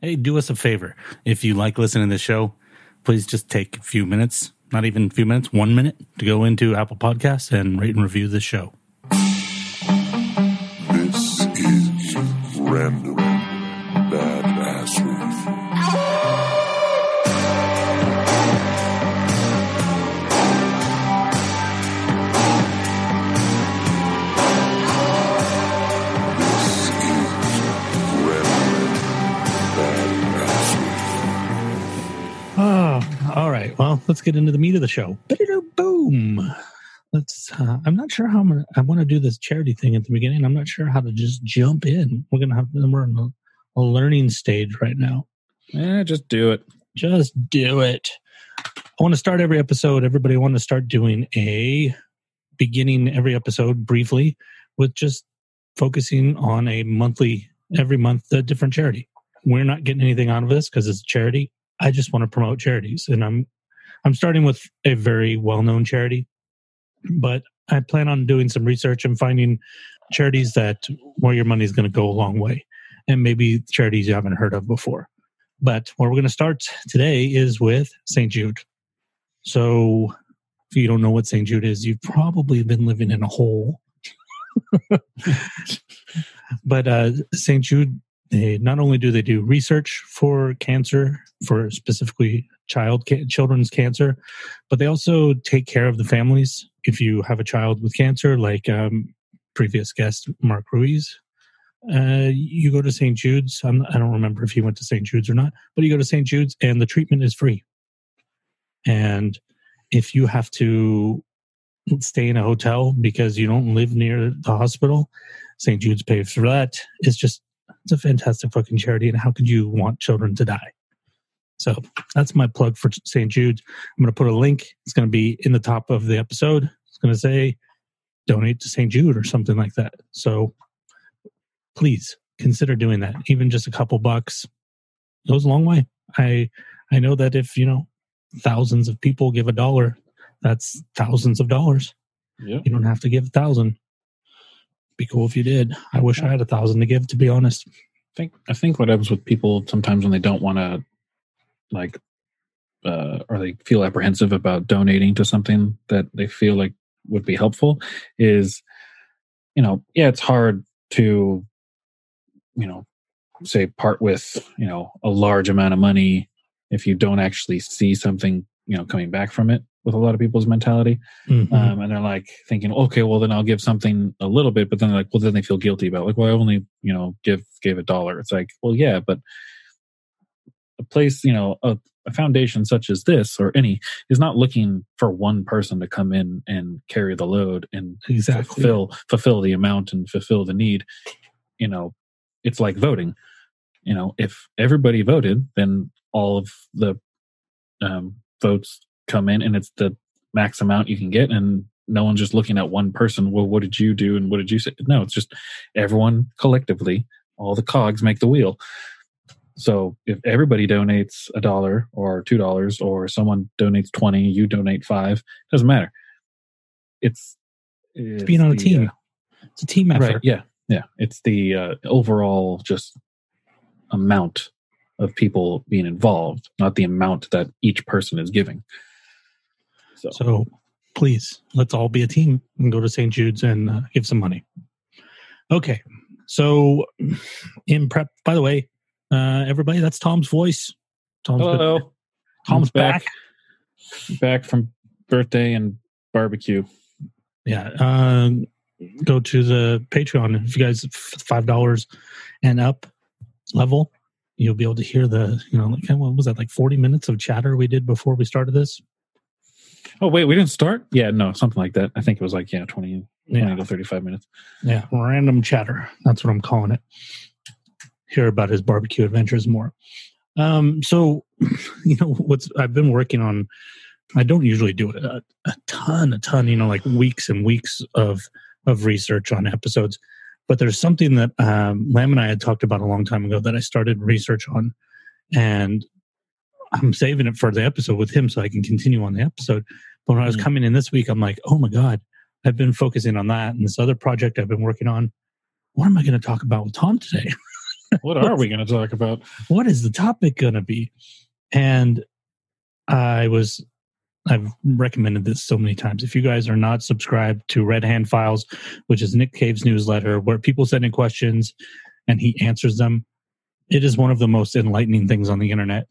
Hey, do us a favor. If you like listening to the show, please just take a few minutes, not even a few minutes, one minute to go into Apple Podcasts and rate and review the show. This is Random let's get into the meat of the show. Boom. Let's. Uh, I'm not sure how I'm gonna, I want to do this charity thing at the beginning. I'm not sure how to just jump in. We're gonna have. We're in a, a learning stage right now. Yeah, just do it. Just do it. I want to start every episode. Everybody I want to start doing a beginning every episode briefly with just focusing on a monthly, every month, a different charity. We're not getting anything out of this because it's a charity. I just want to promote charities, and I'm I'm starting with a very well known charity, but I plan on doing some research and finding charities that where your money is going to go a long way, and maybe charities you haven't heard of before. But where we're going to start today is with St. Jude. So, if you don't know what St. Jude is, you've probably been living in a hole. but uh, St. Jude, they, not only do they do research for cancer, for specifically child ca- children's cancer, but they also take care of the families. If you have a child with cancer, like um, previous guest Mark Ruiz, uh, you go to St. Jude's. I'm, I don't remember if he went to St. Jude's or not, but you go to St. Jude's and the treatment is free. And if you have to stay in a hotel because you don't live near the hospital, St. Jude's pays for that. It's just, it's a fantastic fucking charity. And how could you want children to die? So that's my plug for St. Jude's. I'm going to put a link. It's going to be in the top of the episode. It's going to say donate to St. Jude or something like that. So please consider doing that. Even just a couple bucks goes a long way. I I know that if you know thousands of people give a dollar, that's thousands of dollars. Yep. You don't have to give a thousand. Be cool if you did. I wish I had a thousand to give. To be honest, think I think what happens with people sometimes when they don't want to like uh, or they feel apprehensive about donating to something that they feel like would be helpful is you know yeah it's hard to you know say part with you know a large amount of money if you don't actually see something you know coming back from it with a lot of people's mentality Mhm. um, and they're like thinking, okay, well then I'll give something a little bit, but then they're like, well then they feel guilty about it. like, well I only you know give gave a dollar. It's like, well yeah, but a place you know a, a foundation such as this or any is not looking for one person to come in and carry the load and exactly. fulfill fulfill the amount and fulfill the need. You know, it's like voting. You know, if everybody voted, then all of the um, votes come in, and it's the max amount you can get, and no one's just looking at one person. Well, what did you do, and what did you say? No, it's just everyone collectively. All the cogs make the wheel. So if everybody donates a dollar or two dollars, or someone donates twenty, you donate five, doesn't matter. It's, it's being on a team. uh, It's a team effort. right yeah yeah it's the uh, overall just amount of people being involved not the amount that each person is giving so, So please, let's all be a team and go to St. Jude's and uh, give some money. Okay. So in prep, by the way, uh, everybody, that's Tom's voice. Tom's, been- hello Tom's back. back back from birthday and barbecue Yeah. Um, go to the Patreon. If you guys five dollars and up level, you'll be able to hear the you know like what was that like forty minutes of chatter we did before we started this. Oh wait we didn't start yeah no something like that i think it was like yeah 20, 20 Yeah. to 35 minutes Yeah, random chatter. That's what I'm calling it. Hear about his barbecue adventures more. Um, so, you know, what's I've been working on. I don't usually do a, a ton, a ton. You know, like weeks and weeks of of research on episodes. But there's something that um, Lam and I had talked about a long time ago that I started research on, and I'm saving it for the episode with him so I can continue on the episode. But when I was Mhm. coming in this week, I'm like, oh my god, I've been focusing on that and this other project I've been working on. What am I going to talk about with Tom today? what are we going to talk about? what is the topic going to be? And I was, I've recommended this so many times. If you guys are not subscribed to Red Hand Files, which is Nick Cave's newsletter where people send in questions and he answers them, it is one of the most enlightening things on the internet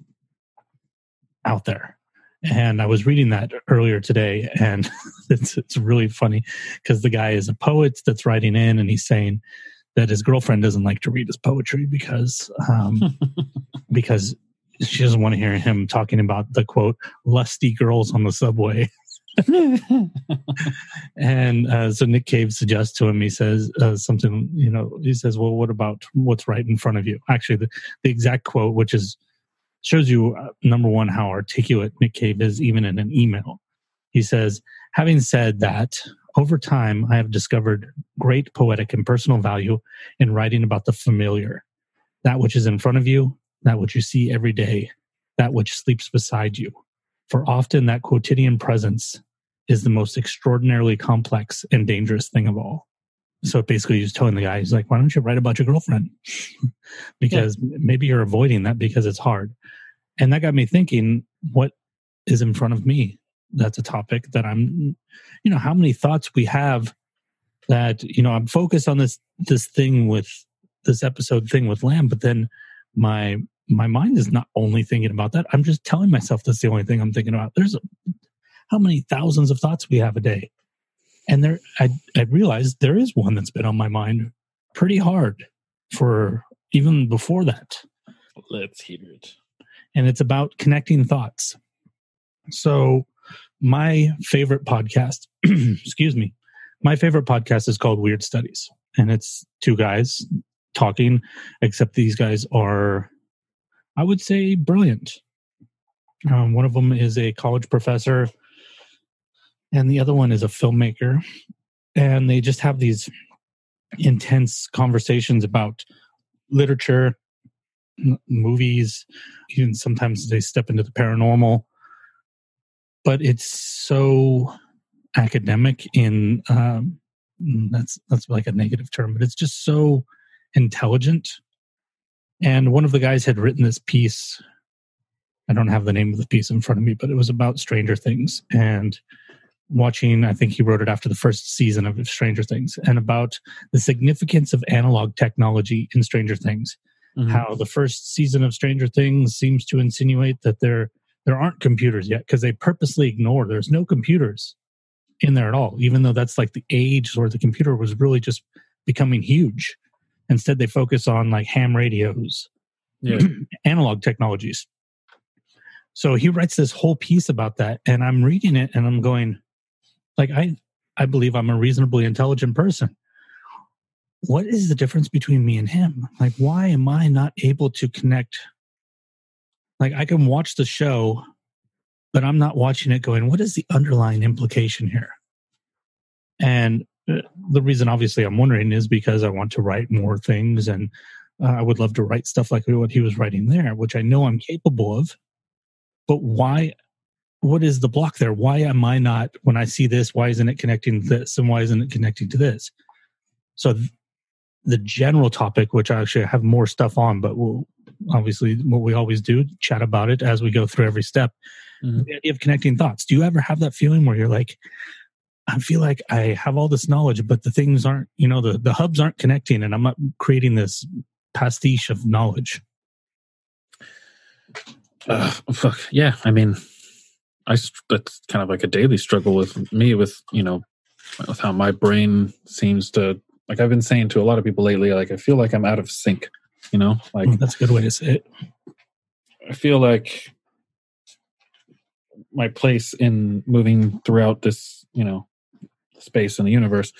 out there. And I was reading that earlier today, and it's it's really funny because the guy is a poet that's writing in, and he's saying that his girlfriend doesn't like to read his poetry because um, because she doesn't want to hear him talking about the quote lusty girls on the subway. and uh, so Nick Cave suggests to him, he says uh, something, you know, he says, well, what about what's right in front of you? Actually, the, the exact quote, which is shows you, uh, number one, how articulate Nick Cave is, even in an email. He says, having said that, over time, I have discovered great poetic and personal value in writing about the familiar, that which is in front of you, that which you see every day, that which sleeps beside you. For often that quotidian presence is the most extraordinarily complex and dangerous thing of all. So basically, he's telling the guy, he's like, why don't you write about your girlfriend? because maybe you're avoiding that because it's hard. And that got me thinking, what is in front of me? That's a topic that I'm, you know, how many thoughts we have that, you know, I'm focused on this, this thing with this episode thing with Lam, but then my, my mind is not only thinking about that. I'm just telling myself that's the only thing I'm thinking about. There's a, how many thousands of thoughts we have a day. And there, I, I realized there is one that's been on my mind pretty hard for even before that. Let's hear it. And it's about connecting thoughts. So, my favorite podcast, excuse me, my favorite podcast is called Weird Studies. And it's two guys talking, except these guys are, I would say, brilliant. Um, one of them is a college professor and the other one is a filmmaker and they just have these intense conversations about literature movies even sometimes they step into the paranormal. But it's so academic in um, that's that's like a negative term but it's just so intelligent. And one of the guys had written this piece. I don't have the name of the piece in front of me but it was about stranger things. And watching i think he wrote it after the first season of stranger things and about the significance of analog technology in stranger things Mhm. how the first season of stranger things seems to insinuate that there there aren't computers yet because they purposely ignore there's no computers in there at all even though that's like the age where the computer was really just becoming huge instead they focus on like ham radios Yeah. analog technologies. So he writes this whole piece about that, and I'm reading it and I'm going, like, I I believe I'm a reasonably intelligent person. What is the difference between me and him? Like, why am I not able to connect? Like, I can watch the show, but I'm not watching it going, what is the underlying implication here? And uh, the reason, obviously, I'm wondering is because I want to write more things and uh, I would love to write stuff like what he was writing there, which I know I'm capable of. But why? What is the block there? Why am I not, when I see this, why isn't it connecting to this? And why isn't it connecting to this? So the general topic, which I actually have more stuff on, but we'll obviously, what we always do, chat about it as we go through every step. Mhm. The idea of connecting thoughts. Do you ever have that feeling where you're like, I feel like I have all this knowledge, but the things aren't, you know, the, the hubs aren't connecting and I'm not creating this pastiche of knowledge. Uh, fuck yeah. I mean, I that's kind of like a daily struggle with me with you know with how my brain seems to like I've been saying to a lot of people lately. Like I feel like I'm out of sync. You know, hmm, like That's a good way to say it. I feel like my place in moving throughout this, you know, space in the universe.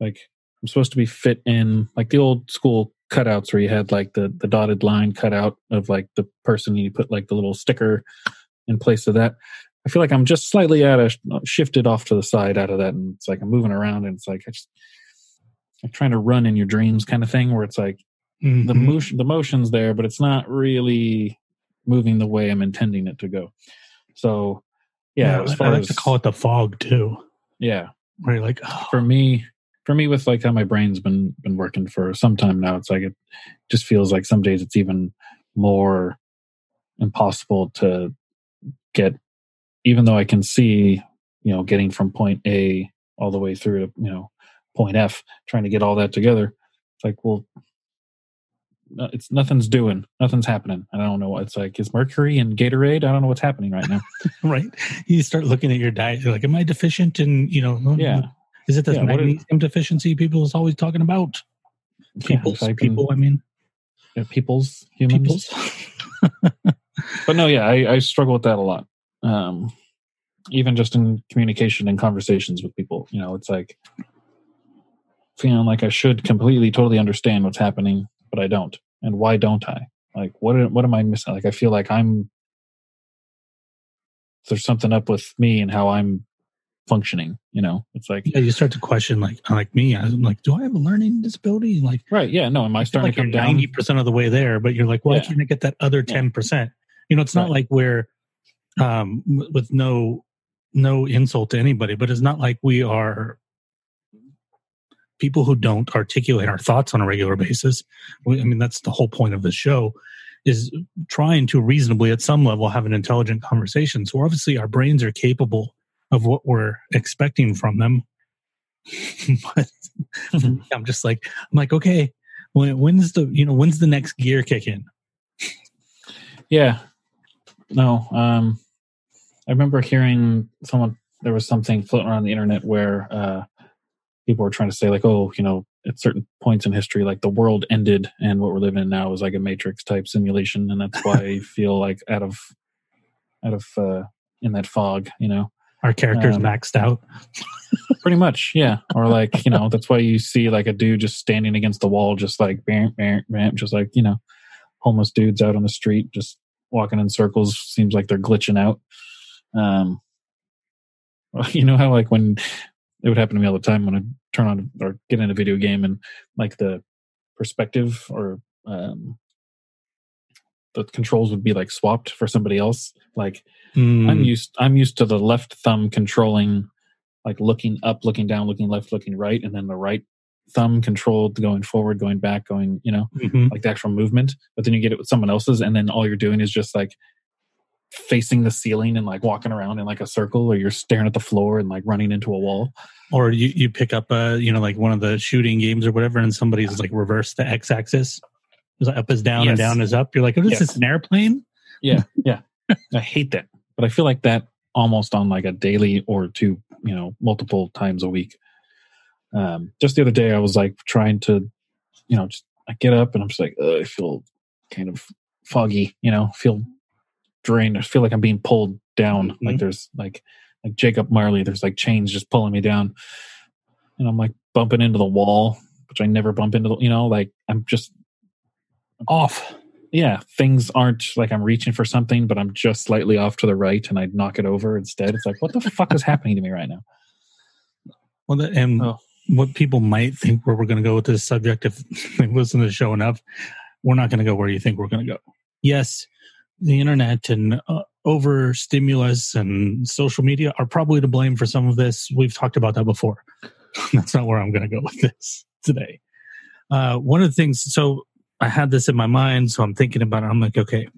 Like I'm supposed to be fit in like the old school cutouts where you had like the the dotted line cut out of like the person and you put like the little sticker in place of that. I feel like I'm just slightly out of shifted off to the side out of that, and it's like I'm moving around, and it's like I just I'm trying to run in your dreams kind of thing, where it's like the Mhm. motion the motion's there but it's not really moving the way i'm intending it to go so yeah, as I far like as to call it the fog too. yeah Where you're like, oh, for me for me with like how my brain's been been working for some time now it's like it just feels like some days it's even more impossible to get even though i can see you know getting from point a all the way through to you know point f trying to get all that together it's like well it's nothing's doing nothing's happening i don't know what it's like is mercury and gatorade i don't know what's happening right now right. You start looking at your diet. You're like, am I deficient in, you know, yeah Is it this Yeah, what is- magnesium deficiency people is always talking about? People, if I can- people, I mean, yeah, people's humans people's. but no, yeah, I, I struggle with that a lot. Um, even just in communication and conversations with people, you know, it's like feeling like I should completely, totally understand what's happening, but I don't. And why don't I? Like, what? am- What am I missing? Like, I feel like I'm there's something up with me and how I'm functioning. You know, it's like Yeah, you start to question, like, like me. I'm like, do I have a learning disability? Like, right, yeah, no, am I I starting like to come down? ninety percent of the way there, but you're like, well, Yeah. I can't get that other Yeah. ten percent. You know, it's not Right. like we're um, with no no insult to anybody, but it's not like we are people who don't articulate our thoughts on a regular basis. We, I mean, that's the whole point of the show is trying to reasonably, at some level, have an intelligent conversation. So obviously, our brains are capable of what we're expecting from them. but me, I'm just like, I'm like, okay, when, when's the you know when's the next gear kick in? Yeah. No. Um, I remember hearing someone. There was something floating around the internet where uh, people were trying to say, like, oh, you know, at certain points in history, like the world ended, and what we're living in now is like a Matrix type simulation, and that's why I feel like out of, out of, uh, in that fog, you know, Our characters Um, maxed out. pretty much, yeah. Or like, you know, that's why you see like a dude just standing against the wall, just like, bam, bam, bam, just like, you know, homeless dudes out on the street, just walking in circles. Seems like they're glitching out. Um, you know how like when it would happen to me all the time when I turn on or get in a video game and like the perspective or um, the controls would be like swapped for somebody else. Like Mm, I'm used I'm used to the left thumb controlling like looking up, looking down, looking left, looking right, and then the right thumb controlled going forward, going back, going, you know, mhm. like the actual movement. But then you get it with someone else's, and then all you're doing is just like facing the ceiling and like walking around in like a circle, or you're staring at the floor and like running into a wall. Or you, you pick up uh you know like one of the shooting games or whatever, and somebody's like reverse the x axis. Up is down and down is up. You're like, oh, this Yes. is an airplane. Yeah, yeah. I hate that, but I feel like that almost on like a daily or two, you know, multiple times a week. Um, just the other day, I was like trying to, you know, just I get up and I'm just like, I feel kind of foggy, you know, feel drained. I feel like I'm being pulled down. Like Mhm. there's like like Jacob Marley, there's like chains just pulling me down, and I'm like bumping into the wall, which I never bump into. The, you know, like I'm just Off. yeah, things aren't like I'm reaching for something, but I'm just slightly off to the right and I knock it over instead. It's like, what the fuck is happening to me right now? Well, the, and Oh. what people might think where we're going to go with this subject if they listen to the show enough, we're not going to go where you think we're going to go. Yes, the internet and uh, over stimulus and social media are probably to blame for some of this. We've talked about that before. That's not where I'm going to go with this today. Uh, one of the things, so I had this in my mind, so I'm thinking about it. I'm like, okay,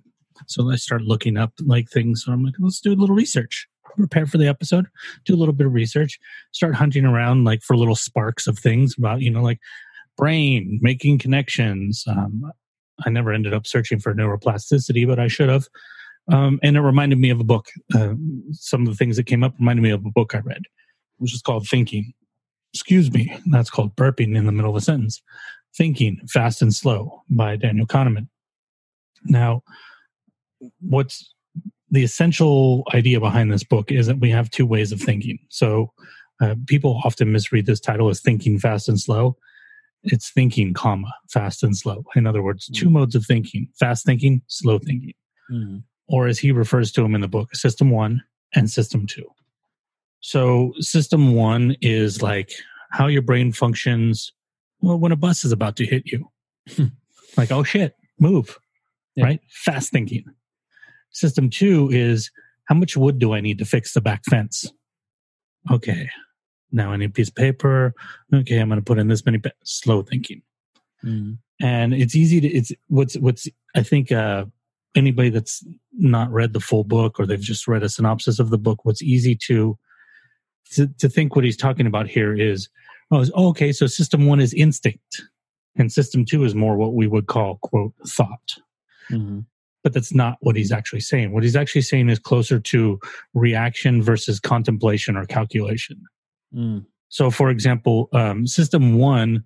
so I start looking up like things. So I'm like, let's do a little research, prepare for the episode, do a little bit of research start hunting around like for little sparks of things about you know like brain making connections um, i never ended up searching for neuroplasticity but i should have. Um, and it reminded me of a book uh, some of the things that came up reminded me of a book i read. Which is called thinking. Excuse me. That's called burping in the middle of a sentence. Thinking fast and slow by daniel kahneman. Now what's the essential idea behind this book is that we have two ways of thinking. So uh, people often misread this title as thinking fast and slow. It's thinking, comma, fast and slow. In other words, two mm. modes of thinking: fast thinking, slow thinking, mm-hmm. or as he refers to them in the book, system one and system two. So system one is like how your brain functions well, when a bus is about to hit you. like, oh shit, move. Yeah. Right? Fast thinking. System two is how much wood do I need to fix the back fence? Okay. Now I need a piece of paper. Okay, I'm going to put in this many. Pa- slow thinking, Mm. and it's easy to. It's what's what's. I think uh, anybody that's not read the full book or they've just read a synopsis of the book, what's easy to to, to think what he's talking about here is, oh, oh, okay, so system one is instinct, and system two is more what we would call quote thought Mhm. but that's not what he's actually saying. What he's actually saying is closer to reaction versus contemplation or calculation. Mm. So, for example, um, system one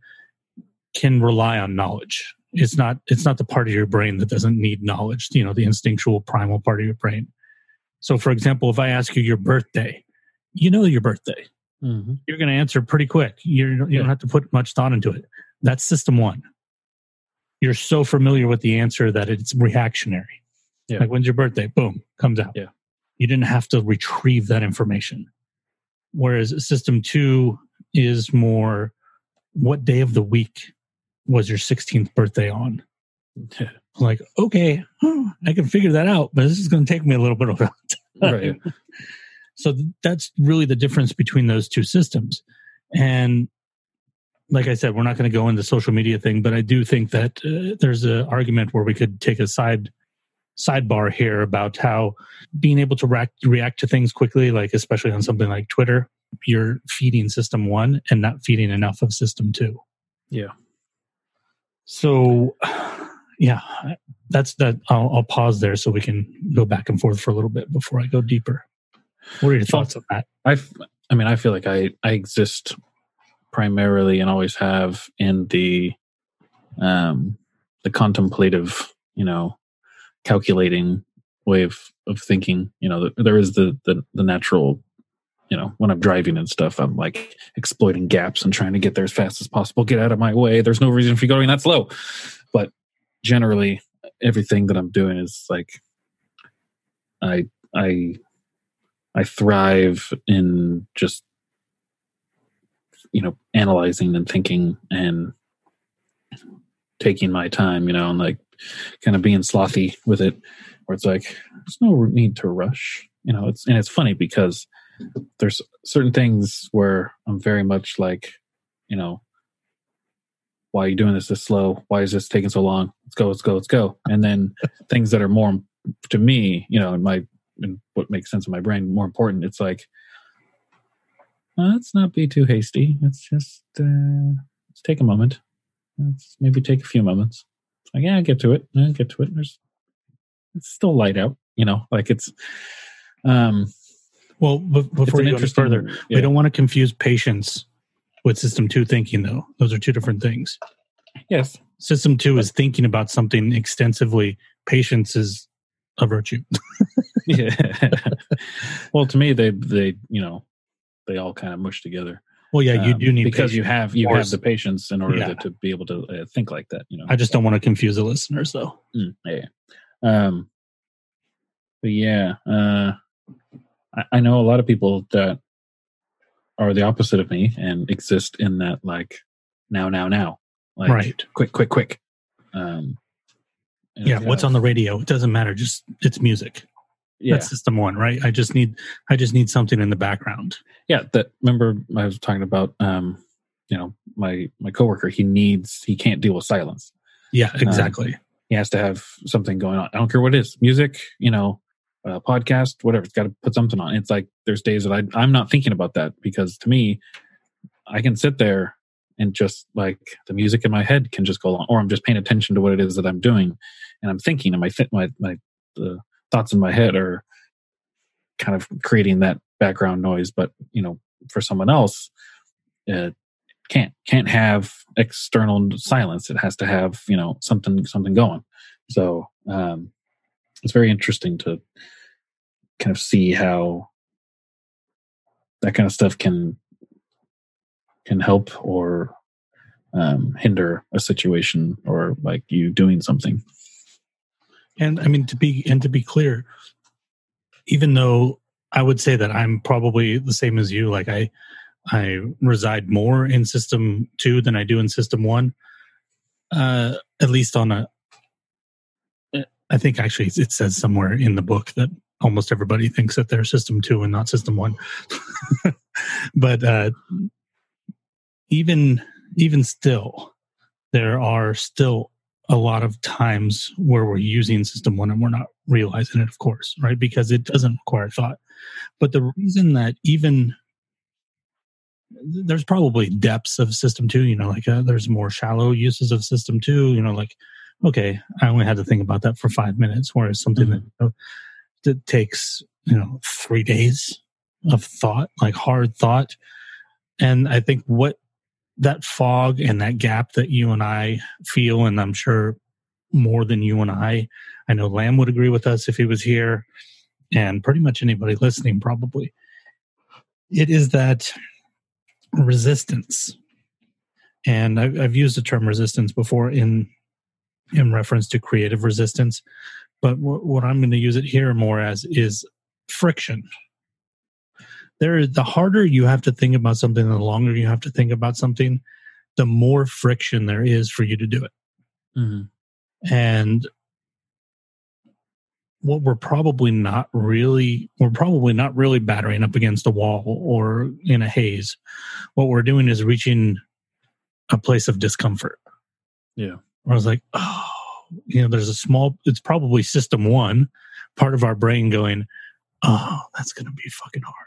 can rely on knowledge. It's not it's not the part of your brain that doesn't need knowledge. You know, the instinctual primal part of your brain. So, for example, if I ask you your birthday, you know your birthday. Mhm. You're going to answer pretty quick. You're, you Yeah. don't have to put much thought into it. That's system one. You're so familiar with the answer that it's reactionary. Yeah. Like, when's your birthday? Boom, comes out. Yeah. You didn't have to retrieve that information. Whereas system two is more what day of the week was your 16th birthday on? Like, okay, I can figure that out, but this is going to take me a little bit of time. right. So that's really the difference between those two systems. And like I said, we're not going to go into social media thing, but I do think that uh, there's an argument where we could take a side sidebar here about how being able to react, react to things quickly, like especially on something like Twitter, you're feeding system one and not feeding enough of system two. Yeah. So, yeah, that's that. I'll, I'll pause there so we can go back and forth for a little bit before I go deeper. What are your thoughts on that? I, I mean, I feel like I, I exist primarily and always have in the, um, the contemplative, you know, calculating way of, of thinking. You know, there is the, the, the natural, you know, when I'm driving and stuff, I'm like exploiting gaps and trying to get there as fast as possible. Get out of my way. There's no reason for you going that slow. But generally, everything that I'm doing is like, I, I, I thrive in just you know analyzing and thinking and taking my time, you know, and like kind of being slothy with it, where it's like there's no need to rush, you know. It's and it's funny because there's certain things where I'm very much like, you know, why are you doing this this slow? Why is this taking so long? Let's go, let's go, let's go. And then things that are more to me, you know, in my and what makes sense in my brain more important it's like let's not be too hasty let's just uh, let's take a moment let's maybe take a few moments like yeah get to it yeah, get to it there's it's still light out you know like it's um Well, b- before you go any further, yeah. we don't want to confuse patience with system two thinking, though. Those are two different things. yes System two is thinking about something extensively. Patience is a virtue. yeah well to me they they you know they all kind of mush together Well, yeah, you Um, do need because you have you have the patience in order Yeah. to, to be able to uh, think like that you know I just don't want to confuse the listeners, though. Mm, yeah. Um, but yeah, uh, I, I know a lot of people that are the opposite of me and exist in that like now, now, now, like Right. quick, quick, quick. Um, and Yeah, what's on the radio? It doesn't matter. Just it's music. Yeah, That's system one, right? I just need I just need something in the background. yeah. That remember I was talking about. Um, you know, my my coworker. He needs. He can't deal with silence. Yeah, exactly. he has to have something going on. I don't care what it is, music, you know, uh, podcast, whatever. It's got to put something on. It's like there's days that I I'm not thinking about that because to me, I can sit there and just like the music in my head can just go on, or I'm just paying attention to what it is that I'm doing, and I'm thinking, and my my my the thoughts in my head are kind of creating that background noise. But you know, for someone else, it can't can't have external silence it has to have you know something something going so um it's very interesting to kind of see how that kind of stuff can can help or um hinder a situation or like you doing something And I mean to be and to be clear, even though I would say that I'm probably the same as you, like I I reside more in system two than I do in system one. Uh at least on a I think actually it says somewhere in the book that almost everybody thinks that they're system two and not system one. but uh, even even still, there are still a lot of times where we're using system one and we're not realizing it, of course, right? Because it doesn't require thought. But the reason that even there's probably depths of system two, you know, like uh, there's more shallow uses of system two, you know, like, okay, I only had to think about that for five minutes, whereas something that, you know, that takes, you know, three days of thought, like hard thought. And I think what that fog and that gap that you and I feel, and I'm sure more than you and I, I know Lam would agree with us if he was here, and pretty much anybody listening probably. It is that resistance, and I've, used the term resistance before in in reference to creative resistance, but what I'm going to use it here more as is friction there the harder you have to think about something the longer you have to think about something the more friction there is for you to do it Mm-hmm. and what we're probably not really we're probably not really battering up against a wall or in a haze what we're doing is reaching a place of discomfort Yeah. where i was like oh you know there's a small it's probably system one part of our brain going oh that's gonna be fucking hard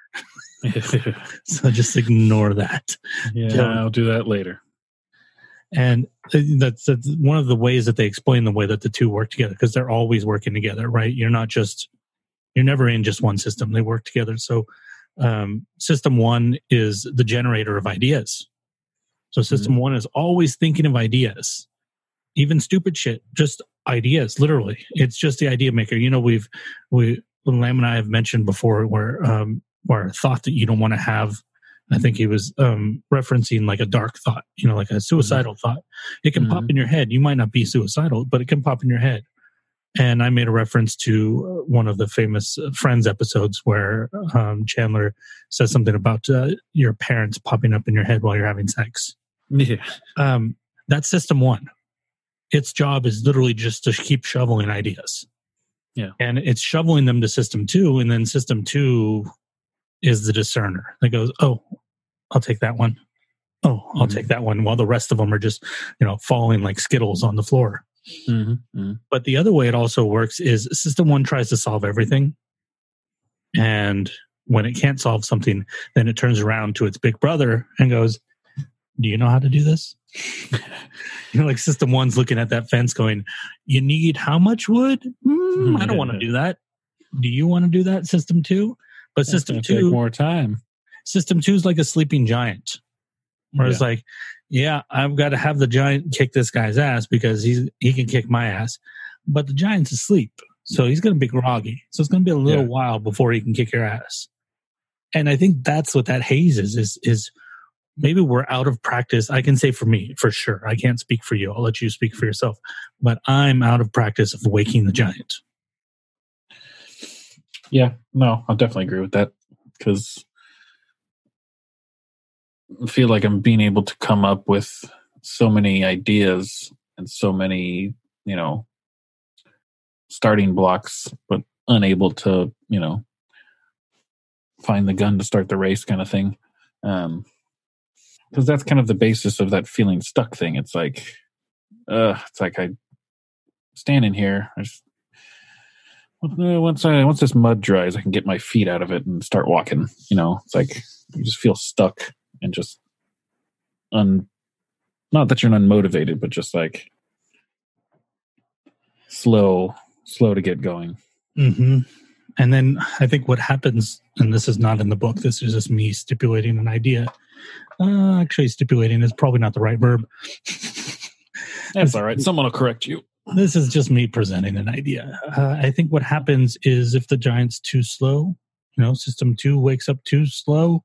so just ignore that. Yeah, Yeah. I'll do that later. and that's, that's one of the ways that they explain the way that the two work together because they're always working together right? You're not just you're never in just one system. They work together. So um, system one is the generator of ideas. So system one is always thinking of ideas even stupid shit just ideas literally. It's just the idea maker. You know we've we lam and i have mentioned before where um where a thought that you don't want to have I think he was um, referencing like a dark thought, you know, like a suicidal thought. It can pop Mhm. in your head. You might not be suicidal, but it can pop in your head. And I made a reference to uh, one of the famous uh, Friends episodes where um, Chandler says something about uh, your parents popping up in your head while you're having sex. Yeah. Um, that's system one. Its job is literally just to keep shoveling ideas. Yeah. And it's shoveling them to system two. And then system two is the discerner that goes, oh, I'll take that one. Oh, I'll Mhm. take that one. While the rest of them are just, you know, falling like Skittles on the floor. Mm-hmm. But the other way it also works is system one tries to solve everything. And when it can't solve something, then it turns around to its big brother and goes, Do you know how to do this? you know, like system one's looking at that fence going, You need how much wood? Mm, I don't want to do that. Do you want to do that, system two? But system two, more time. system two is like a sleeping giant. Where it's like, yeah, I've got to have the giant kick this guy's ass because he's he can kick my ass. But the giant's asleep. So he's gonna be groggy. So it's gonna be a little Yeah. while before he can kick your ass. And I think that's what that haze is, is is maybe we're out of practice. I can say for me, for sure. I can't speak for you. I'll let you speak for yourself. But I'm out of practice of waking the giant. Yeah, no, I'll definitely agree with that because I feel like I'm being able to come up with so many ideas and so many, you know, starting blocks, but unable to, you know, find the gun to start the race kind of thing. Um, because that's kind of the basis of that feeling stuck thing. It's like, uh, it's like I stand in here. I just once I once this mud dries, I can get my feet out of it and start walking. You know, it's like you just feel stuck and just un. Not that you're unmotivated, but just like slow, slow to get going. hmm And then I think what happens, and this is not in the book, this is just me stipulating an idea. Uh, actually, stipulating is probably not the right verb. That's all right. Someone will correct you. This is just me presenting an idea. Uh, I think what happens is if the giant's too slow, you know, system two wakes up too slow,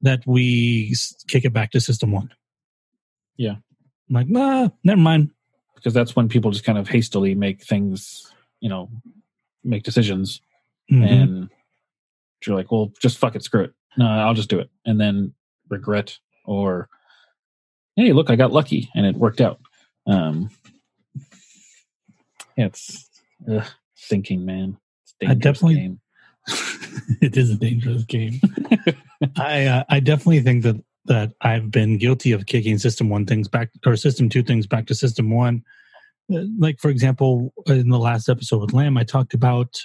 that we kick it back to system one. Yeah. I'm like, nah, never mind. because that's when people just kind of hastily make things, you know, make decisions, Mhm. and you're like, well, just fuck it, screw it. No, I'll just do it, and then regret or, hey, look, I got lucky and it worked out. Um, it's ugh, thinking, man, it's I dangerous definitely- game. it is a dangerous game. I uh, I definitely think that that I've been guilty of kicking system one things back or system two things back to system one. Uh, Like for example, in the last episode with Lam, I talked about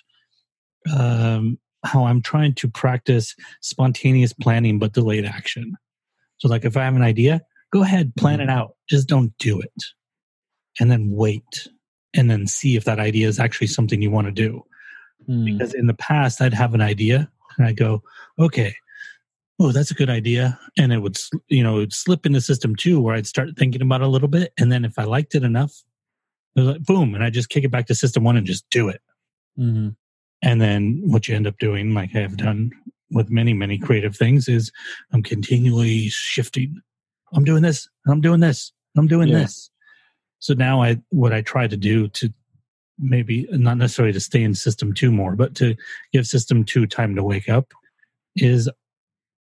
um, how I'm trying to practice spontaneous planning but delayed action. So like if I have an idea, go ahead, plan it out. Just don't do it, and then wait, and then see if that idea is actually something you want to do Hmm. because in the past I'd have an idea and I'd go, okay, oh, that's a good idea, and it would you know it would slip into system two, where I'd start thinking about it a little bit, and then if I liked it enough, it like boom, and I just kick it back to system one and just do it. Mhm. And then what you end up doing, like I have done with many many creative things, is I'm continually shifting. I'm doing this, and I'm doing this, and I'm doing Yeah. this. So now I what I try to do to maybe not necessarily to stay in system two more, but to give system two time to wake up is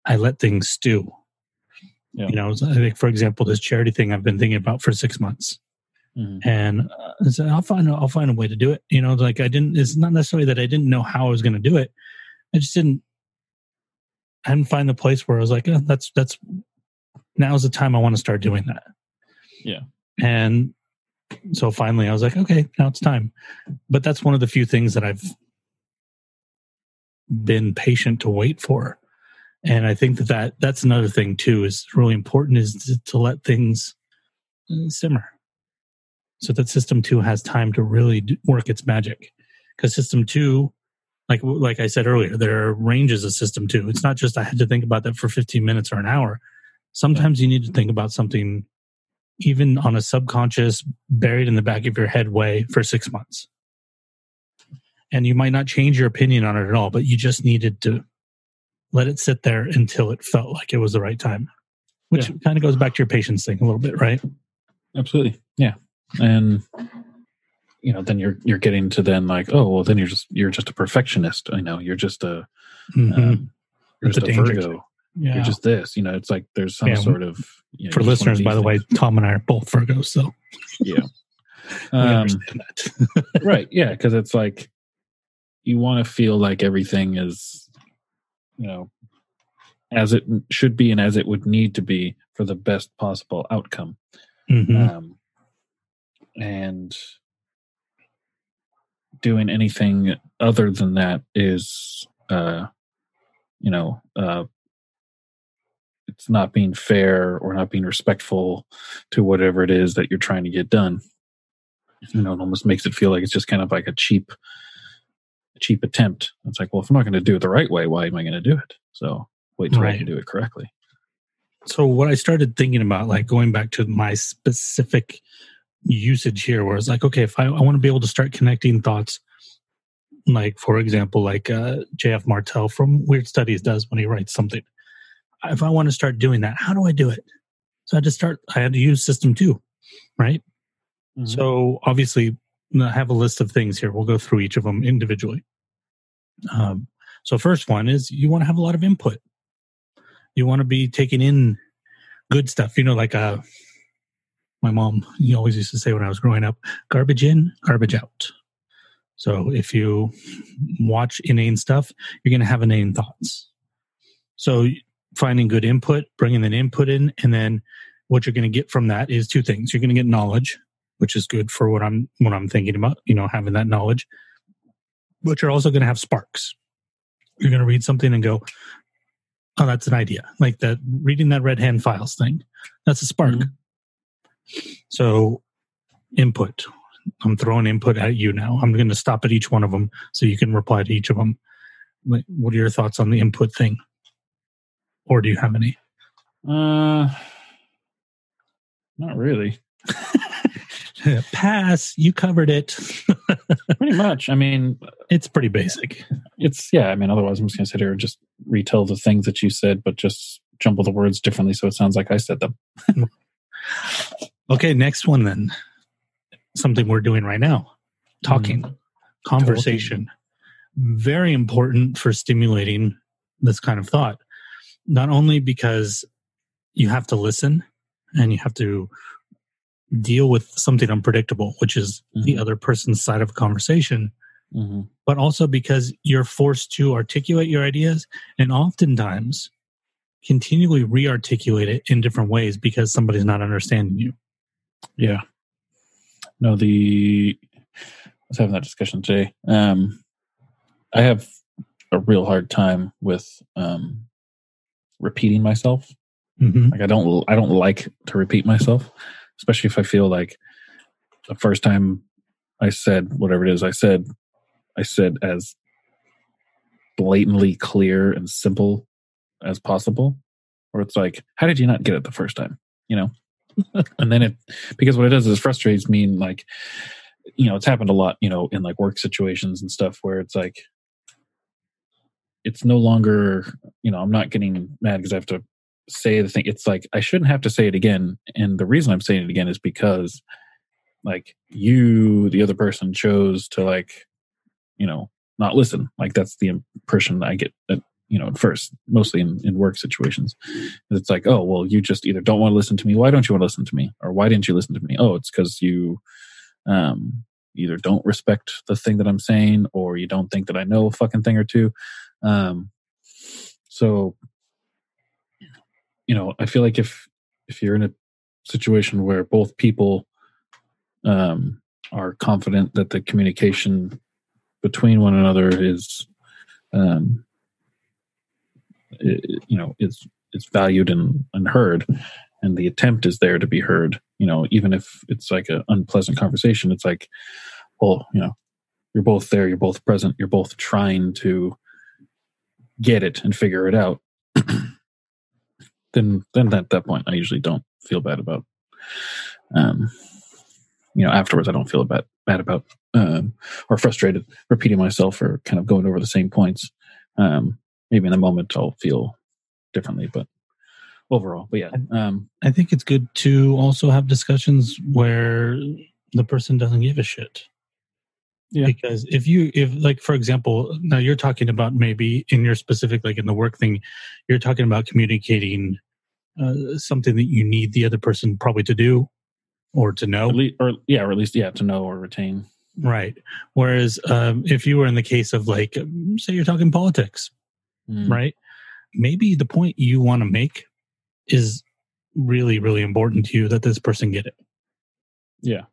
I let things stew. Yeah. You know, I think for example, this charity thing I've been thinking about for six months, Mhm. and uh, so I'll find I'll find a way to do it. You know, like I didn't. It's not necessarily that I didn't know how I was going to do it. I just didn't. I didn't find the place where I was like, oh, that's that's now's the time I want to start doing that. Yeah. And so finally I was like, okay, now it's time. But that's one of the few things that I've been patient to wait for. And I think that, that that's another thing too is really important is to, to let things uh, simmer so that system two has time to really work its magic. Because system two, like like I said earlier, there are ranges of system two. It's not just I had to think about that for 15 minutes or an hour. Sometimes you need to think about something even on a subconscious, buried in the back of your head way for six months. And you might not change your opinion on it at all, but you just needed to let it sit there until it felt like it was the right time. Which Yeah. kind of goes back to your patience thing a little bit, right? Absolutely. Yeah. And you know, then you're you're getting to then like, oh well then you're just you're just a perfectionist. I know, you're just a Mhm. um, you're That's just a a Virgo. Yeah. You're just this. You know, it's like there's some Yeah. sort of you know, For just one of listeners, by the way. Tom and I are both Virgos, so Yeah. Um, right. Yeah, because it's like you want to feel like everything is, you know, as it should be and as it would need to be for the best possible outcome. Mhm. Um, and doing anything other than that is, uh, you know, uh, it's not being fair or not being respectful to whatever it is that you're trying to get done. You know, it almost makes it feel like it's just kind of like a cheap, cheap attempt. It's like, well, if I'm not going to do it the right way, why am I going to do it? So wait till I can do it correctly. So what I started thinking about, like going back to my specific usage here, where it's like, okay, if I, I want to be able to start connecting thoughts, like for example, like uh, J.F. Martel from Weird Studies does when he writes something. If I want to start doing that, how do I do it? So I had to start. I had to use System Two, right? So obviously, I have a list of things here. We'll go through each of them individually. Um, so first one is you want to have a lot of input. You want to be taking in good stuff. You know, like uh, my mom, you always used to say when I was growing up, garbage in, garbage out. So if you watch inane stuff, you're going to have inane thoughts. So finding good input, bringing that input in, and then what you're going to get from that is two things. You're going to get knowledge, which is good for what I'm what I'm thinking about. You know, having that knowledge, but you're also going to have sparks. You're going to read something and go, "Oh, that's an idea." Like that, reading that Red Hand Files thing. That's a spark. Mhm. So, input. I'm throwing input at you now. I'm going to stop at each one of them so you can reply to each of them. What are your thoughts on the input thing? Or do you have any? Uh, not really. Pass. You covered it. Pretty much. I mean, it's pretty basic. it's yeah. I mean, otherwise, I'm just going to sit here and just retell the things that you said, but just jumble the words differently so it sounds like I said them. Okay, next one then. Something we're doing right now. Talking. Conversation. Very important for stimulating this kind of thought. Not only because you have to listen and you have to deal with something unpredictable, which is the Mhm. other person's side of a conversation, hmm but also because you're forced to articulate your ideas and oftentimes continually re-articulate it in different ways because somebody's not understanding you. Yeah. No, the I was having that discussion today. Um, I have a real hard time with um, repeating myself. Mm-hmm. Like I don't I don't like to repeat myself, especially if I feel like the first time I said whatever it is I said, I said as blatantly clear and simple as possible. Or it's like, how did you not get it the first time? You know? and then it because what it does is it frustrates me and like you know, it's happened a lot, you know, in like work situations and stuff where it's like it's no longer, you know, I'm not getting mad because I have to say the thing. It's like I shouldn't have to say it again. And the reason I'm saying it again is because like you, the other person chose to like, you know, not listen. Like that's the impression I get at, you know, at first, mostly in, in work situations. It's like, oh, well, you just either don't want to listen to me. Why don't you want to listen to me? Or why didn't you listen to me? Oh, it's because you um, either don't respect the thing that I'm saying or you don't think that I know a fucking thing or two. Um, so, you know, I feel like if if you're in a situation where both people um, are confident that the communication between one another is, um, i- i- you know, is is valued and, and heard, and the attempt is there to be heard. You know, even if it's like an unpleasant conversation, it's like, well, you know, you're both there, you're both present, you're both trying to get it and figure it out. then, then at that point, I usually don't feel bad about. Um, you know, afterwards, I don't feel bad bad about um, or frustrated repeating myself or kind of going over the same points. Um, maybe in the moment I'll feel differently, but overall, but yeah, um, I think it's good to also have discussions where the person doesn't give a shit. Yeah. Because if you, if like, for example, now you're talking about maybe in your specific, like in the work thing, you're talking about communicating uh, something that you need the other person probably to do or to know. at least, or yeah, or at least yeah, to know or retain. Right. Whereas um, if you were in the case of like, um, say you're talking politics, Mm, right? Maybe the point you want to make is really, really important to you that this person get it. Yeah,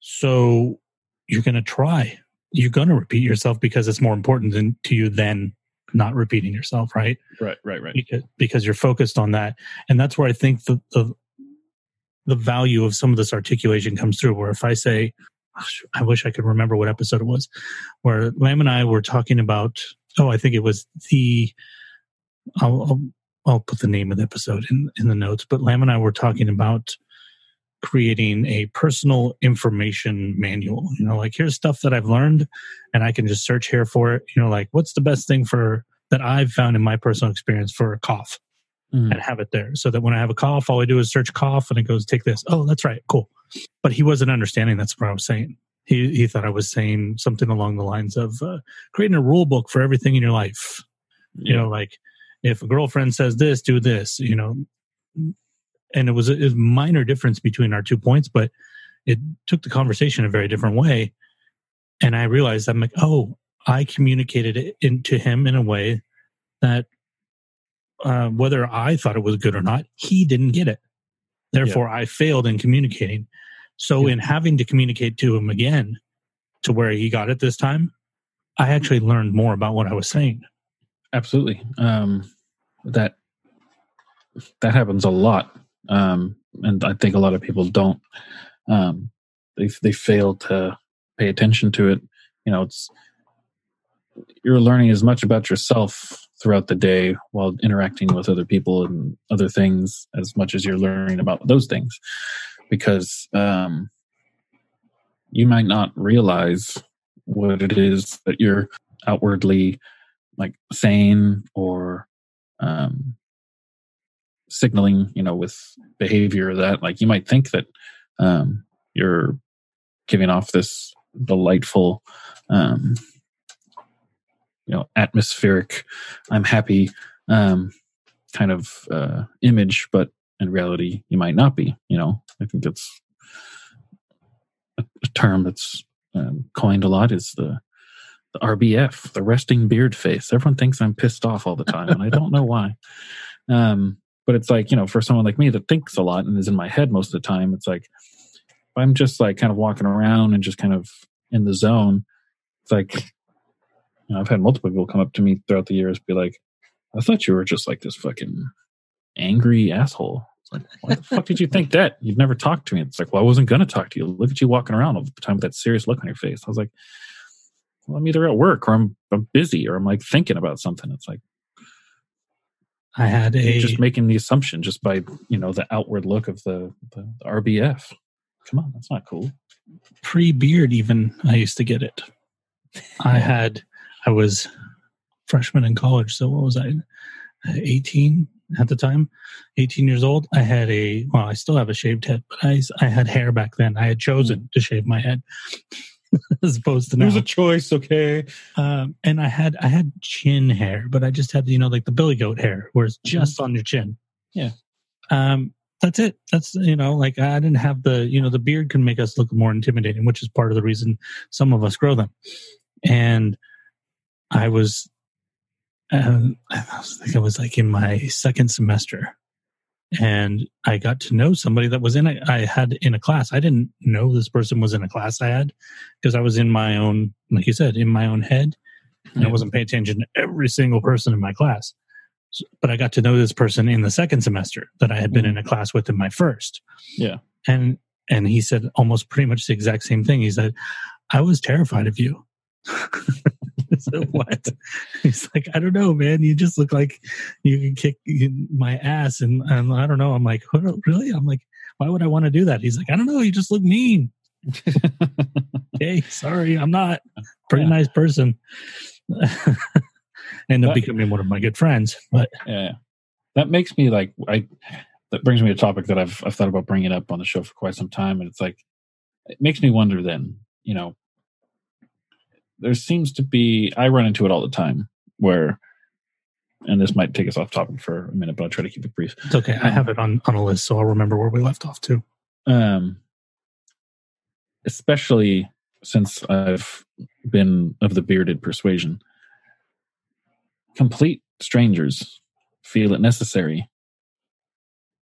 So you're going to try. You're going to repeat yourself because it's more important than, to you than not repeating yourself, right? right, right, right. Because, because you're focused on that, and that's where I think the, the the value of some of this articulation comes through. Where if I say, I wish I could remember what episode it was, where Lam and I were talking about. Oh, I think it was the. I'll, I'll I'll put the name of the episode in in the notes. But Lam and I were talking about creating a personal information manual. You know, like here's stuff that I've learned, and I can just search here for it. You know, like what's the best thing for that I've found in my personal experience for a cough Mm, and have it there so that when I have a cough, all I do is search cough and it goes, take this. Oh, that's right. Cool. But he wasn't understanding that's what I was saying. He, he thought I was saying something along the lines of uh, creating a rule book for everything in your life. You know, like if a girlfriend says this, do this, you know. And it was a, a minor difference between our two points, but it took the conversation a very different way. And I realized I'm like, oh, I communicated it into him in a way that uh, whether I thought it was good or not, he didn't get it. Therefore, I failed in communicating. So, Yeah. in having to communicate to him again to where he got it this time, I actually learned more about what I was saying. absolutely. Um, that that happens a lot, um, and I think a lot of people don't. Um, they they fail to pay attention to it. You know, it's you're learning as much about yourself throughout the day while interacting with other people and other things as much as you're learning about those things because um, you might not realize what it is that you're outwardly like saying or um, signaling you know with behavior that like you might think that um, you're giving off this delightful um, you know atmospheric i'm happy um, kind of uh, image but in reality you might not be you know i think that's a, term that's um, coined a lot is the the RBF, the resting beard face. Everyone thinks I'm pissed off all the time, and I don't know why. Um, but it's like you know, for someone like me that thinks a lot and is in my head most of the time, it's like if I'm just like kind of walking around and just kind of in the zone. It's like you know, I've had multiple people come up to me throughout the years, be like, "I thought you were just like this fucking angry asshole." Like, why the fuck did you think that? You've never talked to me. It's like, well, I wasn't going to talk to you. Look at you walking around all the time with that serious look on your face. I was like, well, I'm either at work or I'm, I'm busy or I'm like thinking about something. It's like, I had a you're just making the assumption just by, you know, the outward look of the, the, the RBF. Come on, that's not cool. pre beard even i used to get it. I had i was freshman in college so what was i 18 at the time? 18 years old. I had a well i still have a shaved head but i i had hair back then. I had chosen hmm. to shave my head as opposed to now. There's a choice, okay? um, and i had i had chin hair but i just had you know like the billy goat hair where it's just on your chin. Yeah. um that's it. That's you know like i didn't have the you know the beard can make us look more intimidating which is part of the reason some of us grow them. And i was um, i was- think i was like in my second semester and i got to know somebody that was in a, i had in a class. I didn't know this person was in a class i had because i was in my own like you said in my own head. And i wasn't paying attention to every single person in my class. S- but i got to know this person in the second semester that i had been mm. in a class with in my first. Yeah. and and he said almost pretty much the exact same thing. He said i was terrified of you Said, what? He's like i don't know man. You just look like you can kick my ass. And, and i don't know. I'm like "What- really? I'm like why would i want to do that? He's like i don't know. You just look mean. Hey sorry. I'm not. Pretty Yeah. nice person. End up becoming one of my good friends but yeah. That makes me like I. That brings me to a topic that I've I've thought about bringing up on the show for quite some time, and it's like it makes me wonder. Then you know, there seems to be I run into it all the time where, and this might take us off topic for a minute, but I'll try to keep it brief. it's okay i have it on on a list so i'll remember where we left off too um, especially since I've been of the bearded persuasion. Complete strangers feel it necessary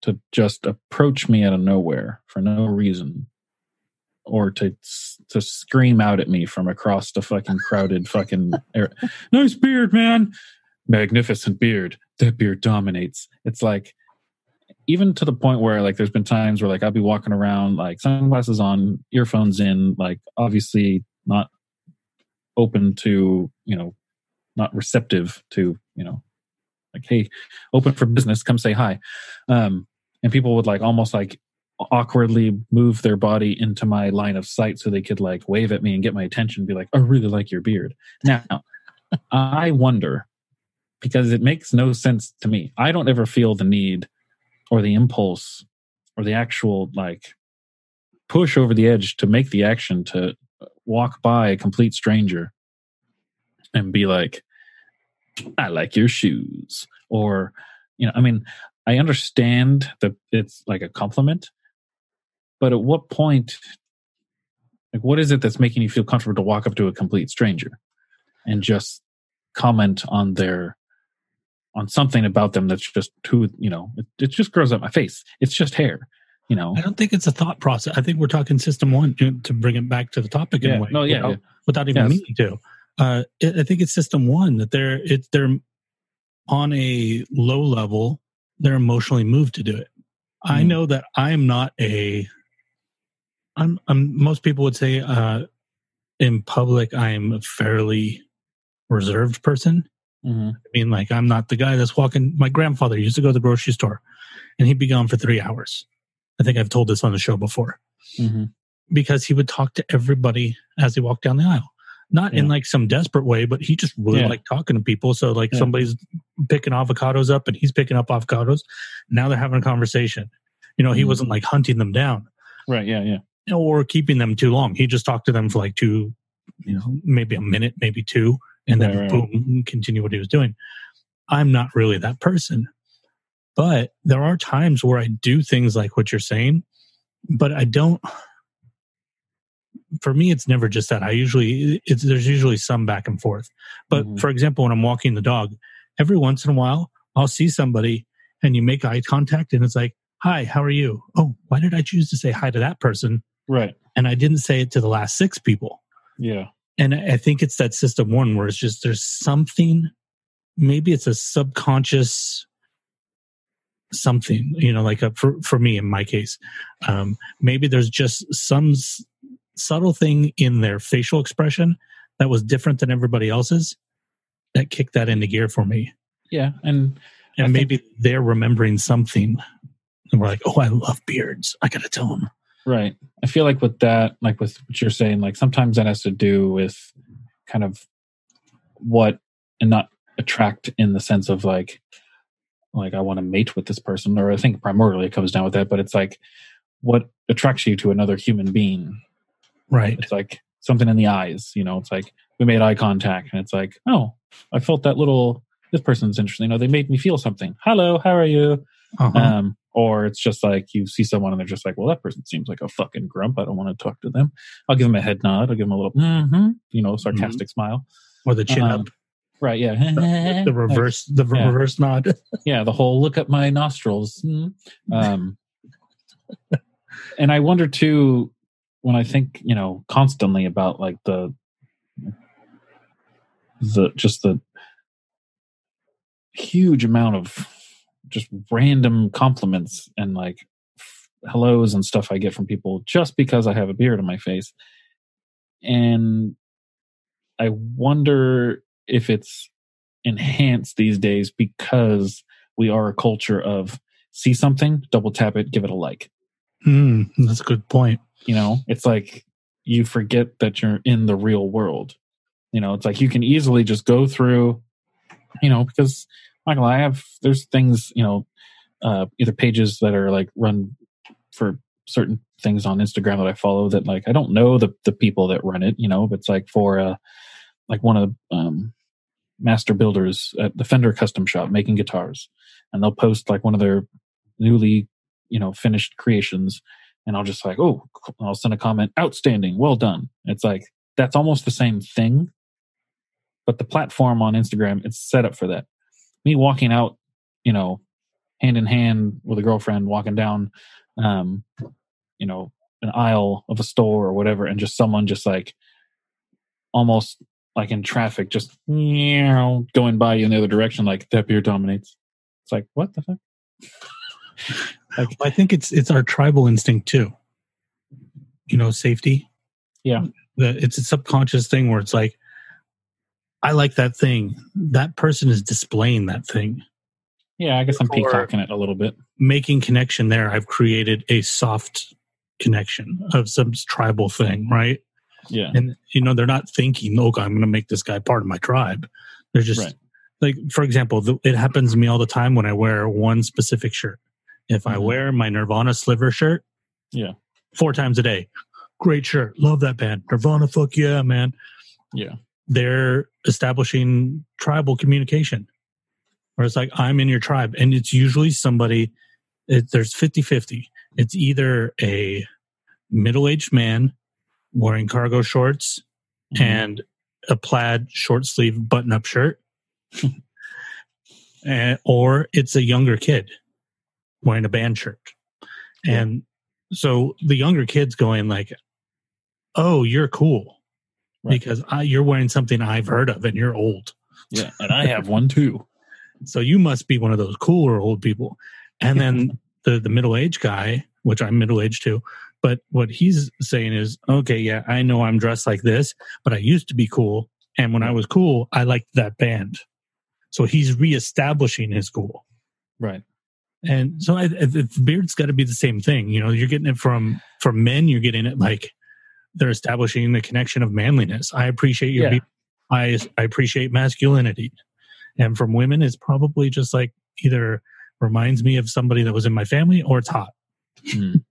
to just approach me out of nowhere for no reason, or to to scream out at me from across the fucking crowded fucking area. Nice beard, man. Magnificent beard. That beard dominates. It's like even to the point where like there's been times where like I'll be walking around like sunglasses on, earphones in, like obviously not open to, you know, not receptive to, you know, like, hey, open for business, come say hi. Um, and people would like almost like awkwardly move their body into my line of sight so they could like wave at me and get my attention be like, I really like your beard. Now, I wonder because it makes no sense to me. I don't ever feel the need or the impulse or the actual like push over the edge to make the action to walk by a complete stranger and be like i like your shoes or you know i mean i understand that it's like a compliment but at what point like what is it that's making you feel comfortable to walk up to a complete stranger and just comment on their on something about them that's just too you know it, it just grows up my face it's just hair you know I don't think it's a thought process. I think we're talking system one to, to bring it back to the topic in Yeah. a way. No, yeah, without, yeah. without even Yes. meaning to. Uh, it, I think it's system one that they're it's they're on a low level. They're emotionally moved to do it. I Mhm. know that I'm not a. I'm. I'm. Most people would say, uh, in public, I'm a fairly reserved person. Mhm. I mean, like I'm not the guy that's walking. My grandfather used to go to the grocery store, and he'd be gone for three hours. I think I've told this on the show before Mhm. because he would talk to everybody as he walked down the aisle. Not in like some desperate way, but he just really Yeah. liked talking to people. So like Yeah. somebody's picking avocados up and he's picking up avocados. Now they're having a conversation. You know, he Mhm. wasn't like hunting them down right yeah yeah or keeping them too long. He just talked to them for like two, you know, maybe a minute, maybe two, and then Right, right, boom, continue what he was doing. I'm not really that person. But there are times where I do things like what you're saying, but I don't for me, it's never just that. I usually it's there's usually some back and forth. But Mhm. for example, when I'm walking the dog, every once in a while I'll see somebody and you make eye contact and it's like, "Hi, how are you?" Oh, why did I choose to say hi to that person Right. and I didn't say it to the last six people? Yeah. And I think it's that system one where it's just there's something, maybe it's a subconscious something, you know, like a, for, for me in my case, um, maybe there's just some s- subtle thing in their facial expression that was different than everybody else's that kicked that into gear for me. Yeah. And And I think- maybe they're remembering something. And we're like, oh, I love beards. I got to tell them. Right. I feel like with that, like with what you're saying, like sometimes that has to do with kind of what and not attract in the sense of like like I want to mate with this person, or I think primarily it comes down with that, but it's like what attracts you to another human being. Right. It's like something in the eyes, you know, it's like we made eye contact and it's like, oh, I felt that little this person's interesting. You know, they made me feel something. Hello, how are you? Uh-huh. Um, or it's just like you see someone and they're just like, well, that person seems like a fucking grump. I don't want to talk to them. I'll give them a head nod. I'll give them a little, mm-hmm, you know, sarcastic smile. or the chin um, up, Right. Yeah. the, the reverse, the Yeah. reverse nod. Yeah. The whole look at my nostrils. Mm. Um, and I wonder too, when I think, you know, constantly about like the, the, just the huge amount of just random compliments and like f- hellos and stuff I get from people just because I have a beard on my face. And I wonder if it's enhanced these days because we are a culture of see something, double tap it, give it a like. Mm, that's a good point. You know, it's like you forget that you're in the real world. You know, it's like you can easily just go through, you know, because Michael, I have there's things, you know, uh, either pages that are like run for certain things on Instagram that I follow that like I don't know the the people that run it, you know, but it's like for uh like one of the um master builders at the Fender custom shop making guitars. And they'll post like one of their newly, you know, finished creations and I'll just like, oh, I'll send a comment, outstanding, well done. It's like that's almost the same thing, but the platform on Instagram it's set up for that. Me walking out, you know, hand in hand with a girlfriend, walking down, um, you know, an aisle of a store or whatever, and just someone just like almost like in traffic, just meow, going by you in the other direction, like that beer dominates. It's like what the fuck? like I think it's it's our tribal instinct too. You know, safety. Yeah. The, it's a subconscious thing where it's like, I like that thing. That person is displaying that thing, yeah, I guess I'm peacocking it a little bit. making connection there. I've created a soft connection of some tribal thing, right? Yeah. And you know, they're not thinking, okay, I'm going to make this guy part of my tribe." They're just Right. like, for example, the, it happens to me all the time when I wear one specific shirt. If I Mhm. wear my Nirvana sliver shirt, Yeah. four times a day, great shirt, love that band, Nirvana, fuck yeah, man. Yeah. They're establishing tribal communication, where it's like, I'm in your tribe, and it's usually somebody. It, there's 50-50. It's either a middle-aged man wearing cargo shorts Mm-hmm. and a plaid short sleeve button up shirt. and, or it's a younger kid wearing a band shirt. Yeah. And so the younger kid's going like, "Oh, you're cool." Right. Because I, you're wearing something I've heard of and you're old. yeah. And I have one too. So you must be one of those cooler old people. And then the the middle aged guy, which I'm middle aged too, but what he's saying is, okay, yeah, I know I'm dressed like this, but I used to be cool, and when I was cool, I liked that band. So he's reestablishing his cool. Right. And so I, I, the beard's got to be the same thing. You know, you're getting it from from men. You're getting it like they're establishing the connection of manliness. I appreciate your. Yeah. I I appreciate masculinity, and from women, it's probably just like either reminds me of somebody that was in my family or it's hot. Mm.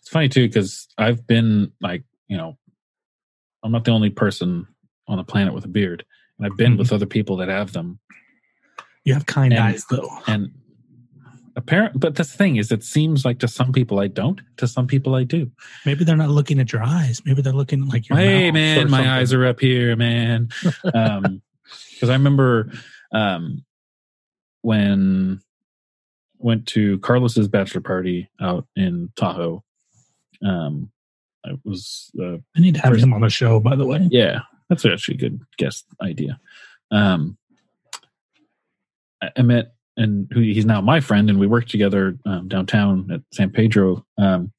It's funny too because I've been like, you know, I'm not the only person on the planet with a beard, and I've been Mhm. with other people that have them, You have kind And- eyes though. and apparent, but the thing is, it seems like to some people I don't. To some people I do. Maybe they're not looking at your eyes. Maybe they're looking like your hey man my something. eyes are up here man um because i remember um when went to carlos's bachelor party out in tahoe um i was uh, I need to have him on the show, by the way. yeah that's actually a good guest idea um i, I met and who he's now my friend and we worked together um, downtown at san pedro um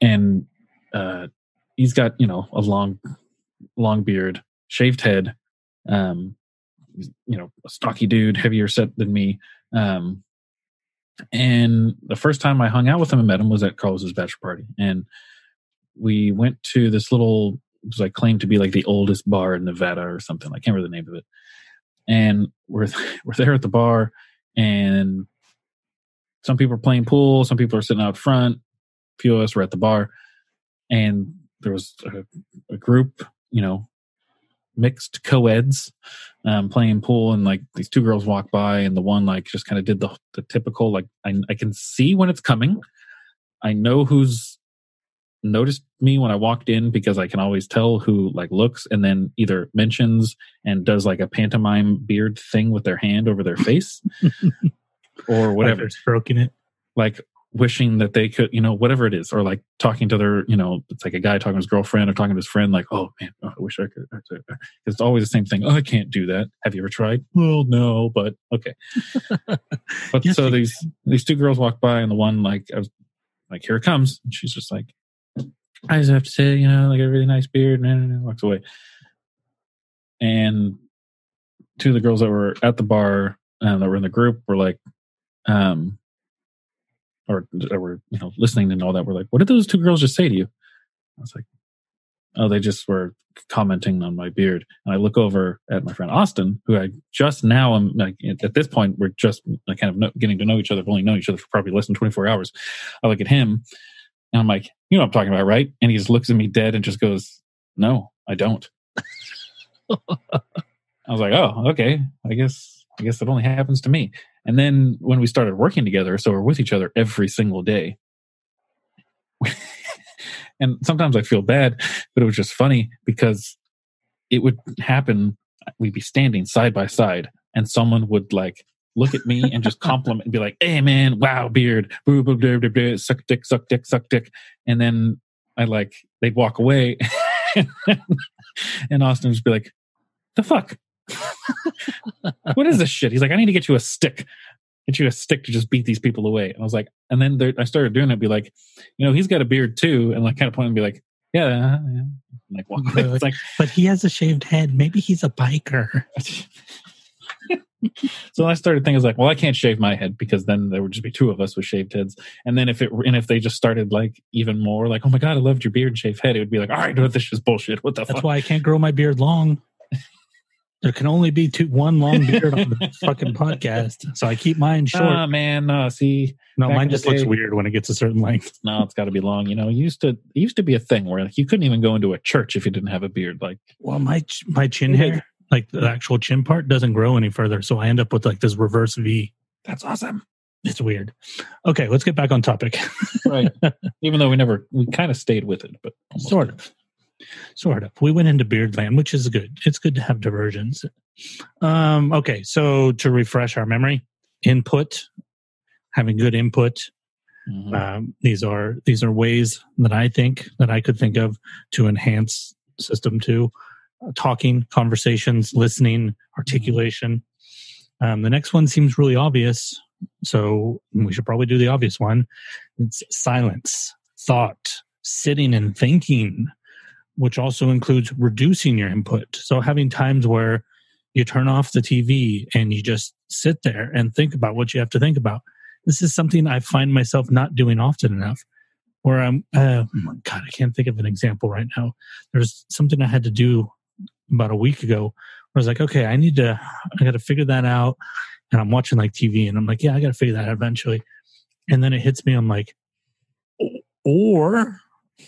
and uh he's got you know a long long beard shaved head um you know a stocky dude heavier set than me um and the first time i hung out with him and met him was at carlos's bachelor party and we went to this little it like claimed to be like the oldest bar in nevada or something i can't remember the name of it and we're we're there at the bar and some people are playing pool some people are sitting out front a few of us were at the bar and there was a, a group you know mixed co-eds um, playing pool and like these two girls walk by and the one like just kind of did the, the typical like I, I can see when it's coming. I know who's noticed me when i walked in because i can always tell who like looks and then either mentions and does like a pantomime beard thing with their hand over their face or whatever they're stroking it. like wishing that they could, you know, whatever it is, or like talking to their, you know, it's like a guy talking to his girlfriend or talking to his friend, like, oh man, oh, I wish I could. It's always the same thing. Oh, I can't do that. Have you ever tried? Well, no, but okay. But Yes, so these these two girls walk by, and the one like I was like, here it comes, and she's just like, I just have to say, you know, like a really nice beard, and walks away. And two of the girls that were at the bar and that were in the group were like, um, or that were you know listening and all that were like, what did those two girls just say to you? I was like, oh, they just were commenting on my beard. And I look over at my friend Austin, who I just now am like at this point we're just like, kind of getting to know each other. We've only known each other for probably less than twenty four hours. I look at him and I'm like, you know what I'm talking about, right? And he just looks at me dead and just goes, no, I don't. I was like, oh, okay. I guess I guess it only happens to me. And then when we started working together, so we're with each other every single day. and sometimes I feel bad, but it was just funny because it would happen. We'd be standing side by side, and someone would like look at me and just compliment and be like, "Hey, man, wow, beard, boo, boo, boo, boo, boo, suck dick, suck dick, suck dick," and then I like they'd walk away, and Austin would just be like, "The fuck." what is this shit? He's like, I need to get you a stick, get you a stick to just beat these people away. And I was like, and then there, I started doing it, be like, you know, he's got a beard too, and like kind of point and be like, yeah, yeah. And, like walk away. It's like, But he has a shaved head. Maybe he's a biker. so I started thinking, I was like, well, I can't shave my head because then there would just be two of us with shaved heads. And then if it and if they just started like even more, like, oh my god, I loved your beard and shaved head, it would be like, all right, this is bullshit. What the fuck? That's fuck? why I can't grow my beard long. There can only be two, one long beard on the fucking podcast, so I keep mine short. Ah, man, no, see, no, mine just looks weird when it gets a certain length. no, it's got to be long. You know, it used to it used to be a thing where like, you couldn't even go into a church if you didn't have a beard. Like, Well, my my chin hair, like the actual chin part, doesn't grow any further, so I end up with like this reverse V. that's awesome, It's weird. Okay, let's get back on topic. right? even though we never, we kind of stayed with it, but almost sort of, sort of. We went into Beardland, which is good. It's good to have diversions. Um, okay, so to refresh our memory, input, having good input. Mhm. Um, these are these are ways that I think that I could think of to enhance system two, talking, conversations, listening, articulation. Um, the next one seems really obvious, so we should probably do the obvious one. It's silence, thought, sitting and thinking, which also includes reducing your input. So having times where you turn off the TV and you just sit there and think about what you have to think about. This is something I find myself not doing often enough. Where I'm, uh, oh God, I can't think of an example right now. There's something I had to do about a week ago I was like, okay, I need to, I got to figure that out. And I'm watching like TV and I'm like, yeah, I got to figure that out eventually. And then it hits me, I'm like, or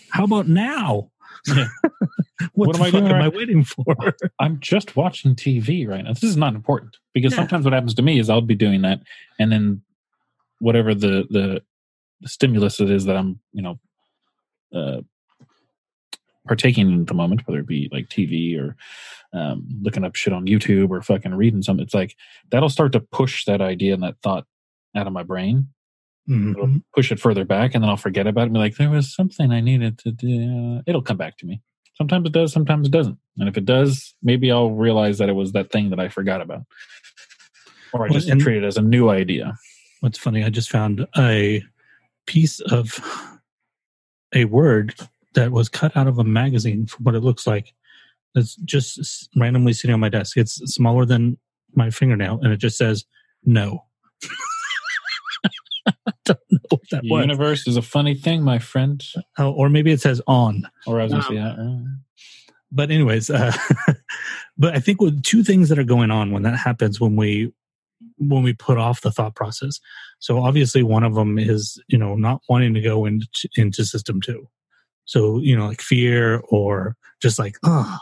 how about now? Yeah. what, What am I doing am I waiting for? I'm just watching TV right now. This is not important because Yeah. sometimes what happens to me is I'll be doing that, and then whatever the the, the stimulus it is that I'm you know uh, partaking in at the moment, whether it be like TV or um, looking up shit on YouTube or fucking reading something. It's like that'll start to push that idea and that thought out of my brain Mhm. push it further back and then I'll forget about it and be like, there was something I needed to do. It'll come back to me. Sometimes it does, sometimes it doesn't. And if it does, maybe I'll realize that it was that thing that I forgot about. Or I just and- treat it as a new idea. What's funny, I just found a piece of a word that was cut out of a magazine from what it looks like. It's just randomly sitting on my desk. It's smaller than my fingernail, and it just says no. I don't know what that The was. universe is a funny thing, my friend. Oh, or maybe it says on. Or I was going to Um, say, uh, but anyways uh, but i think with two things that are going on when that happens when we when we put off the thought process so obviously one of them is you know not wanting to go into into system two so you know like fear or just like oh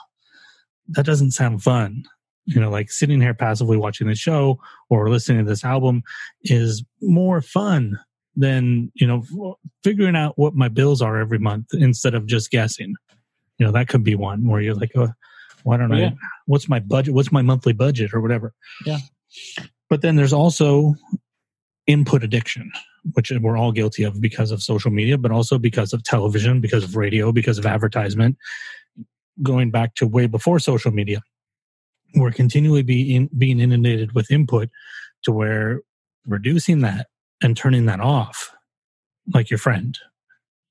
that doesn't sound fun. You know like sitting here passively watching the show or listening to this album is more fun than you know figuring out what my bills are every month instead of just guessing. You know that could be one where you're like oh why don't Oh, i what's my budget what's my monthly budget or whatever? Yeah. but then there's also input addiction which we're all guilty of because of social media but also because of television because of radio because of advertisement going back to way before social media we're continually being being inundated with input to where reducing that and turning that off like your friend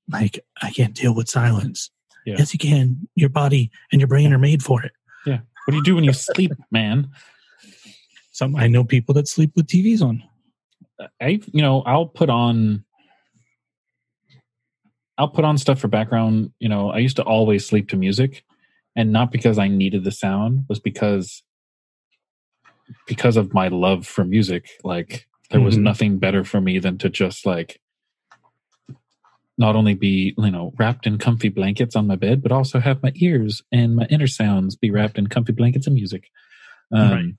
like i can't deal with silence Yeah. yes you can your body and your brain are made for it Yeah. what do you do when you sleep, man? some i know people that sleep with tvs on I, you know, I'll put on, I'll put on stuff for background. You know, I used to always sleep to music, and not because I needed the sound, was because because of my love for music. Like there was Mhm. nothing better for me than to just like not only be you know wrapped in comfy blankets on my bed, but also have my ears and my inner sounds be wrapped in comfy blankets of music. Um, Right.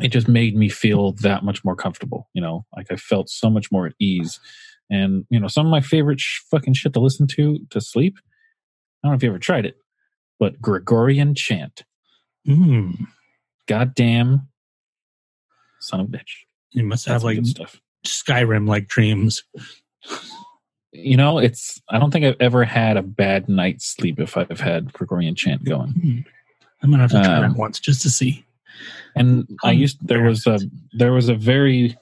It just made me feel that much more comfortable. You know, like I felt so much more at ease. And you know, some of my favorite sh- fucking shit to listen to to sleep. I don't know if you ever tried it, but Gregorian chant. mm. Goddamn, son of a bitch. you must That's have like stuff. skyrim like dreams You know, it's. I don't think I've ever had a bad night's sleep if I've had Gregorian chant going. Hmm. i'm gonna have to try Um, that once just to see And I Um, used there was a there was a very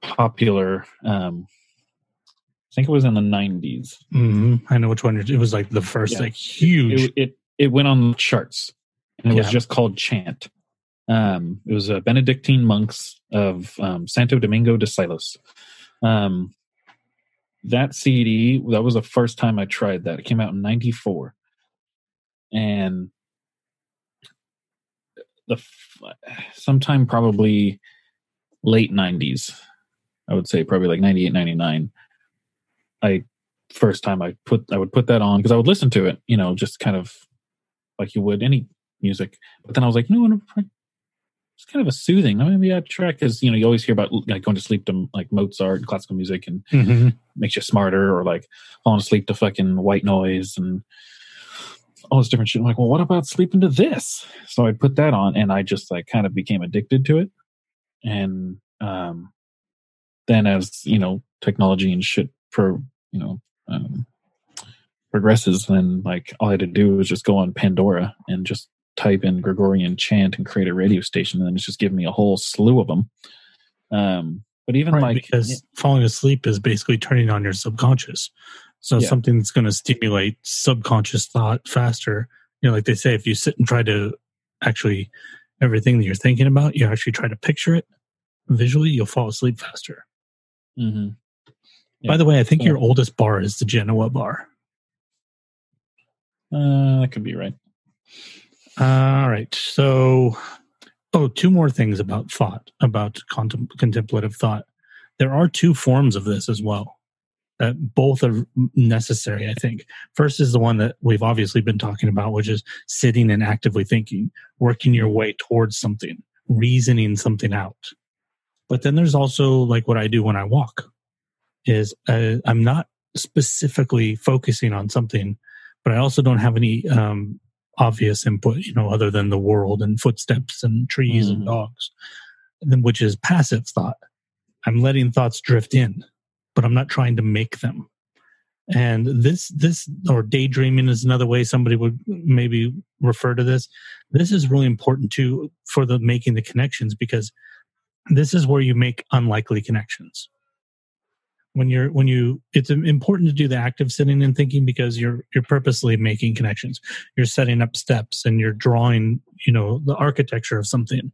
popular. um I think it was in the nineties. Mm-hmm. i know which one it was like the first Yeah. like huge It, it it went on the charts, and it was just called chant. Um, it was a Benedictine monks of um, Santo Domingo de Silos. Um, that CD that was the first time I tried that. It came out in '94, and the sometime probably late '90s. I would say probably like 98, 99. I first time I put I would put that on because I would listen to it, you know, just kind of like you would any music. But then I was like, you know what? It's kind of a soothing. Maybe I track because you know you always hear about like going to sleep to like Mozart and classical music and Mhm. makes you smarter, or like falling asleep to fucking white noise and all this different shit. I'm like, well, what about sleeping to this? So I put that on, and I just like kind of became addicted to it. And um, then as you know, technology and shit for you know um, progresses, then like all I had to do was just go on Pandora and just type in Gregorian chant and create a radio station, and then it's just giving me a whole slew of them. Um, but even right, like because falling asleep is basically turning on your subconscious. So Yeah. something that's going to stimulate subconscious thought faster. You know, like they say, if you sit and try to actually everything that you're thinking about, you actually try to picture it visually, you'll fall asleep faster. Mhm. By the way, I think So- your oldest bar is the Genoa bar. Uh, that could be right. All right. So, oh, two more things about thought, about contem- contemplative thought. There are two forms of this as well. That both are necessary, I think. First is the one that we've obviously been talking about, which is sitting and actively thinking, working your way towards something, reasoning something out. But then there's also like what I do when I walk is uh, I'm not specifically focusing on something, but I also don't have any um, obvious input, you know, other than the world and footsteps and trees and Mhm. dogs, which is passive thought. I'm letting thoughts drift in, but I'm not trying to make them. And this, this, or daydreaming is another way somebody would maybe refer to this. This is really important too for the making the connections because this is where you make unlikely connections. When you're, when you, it's important to do the active sitting and thinking because you're, you're purposely making connections. You're setting up steps and you're drawing, you know, the architecture of something.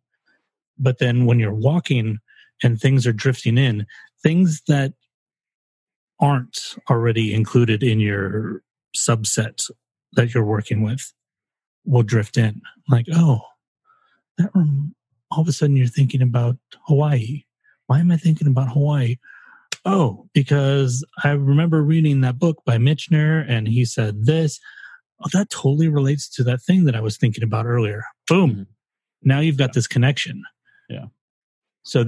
But then when you're walking and things are drifting in, things that aren't already included in your subset that you're working with will drift in. Like, oh, that rem- all of a sudden you're thinking about Hawaii. Why am I thinking about Hawaii? Oh, because I remember reading that book by Michener and he said this. Oh, that totally relates to that thing that I was thinking about earlier. Boom. Mhm. Now you've got this connection. Yeah. So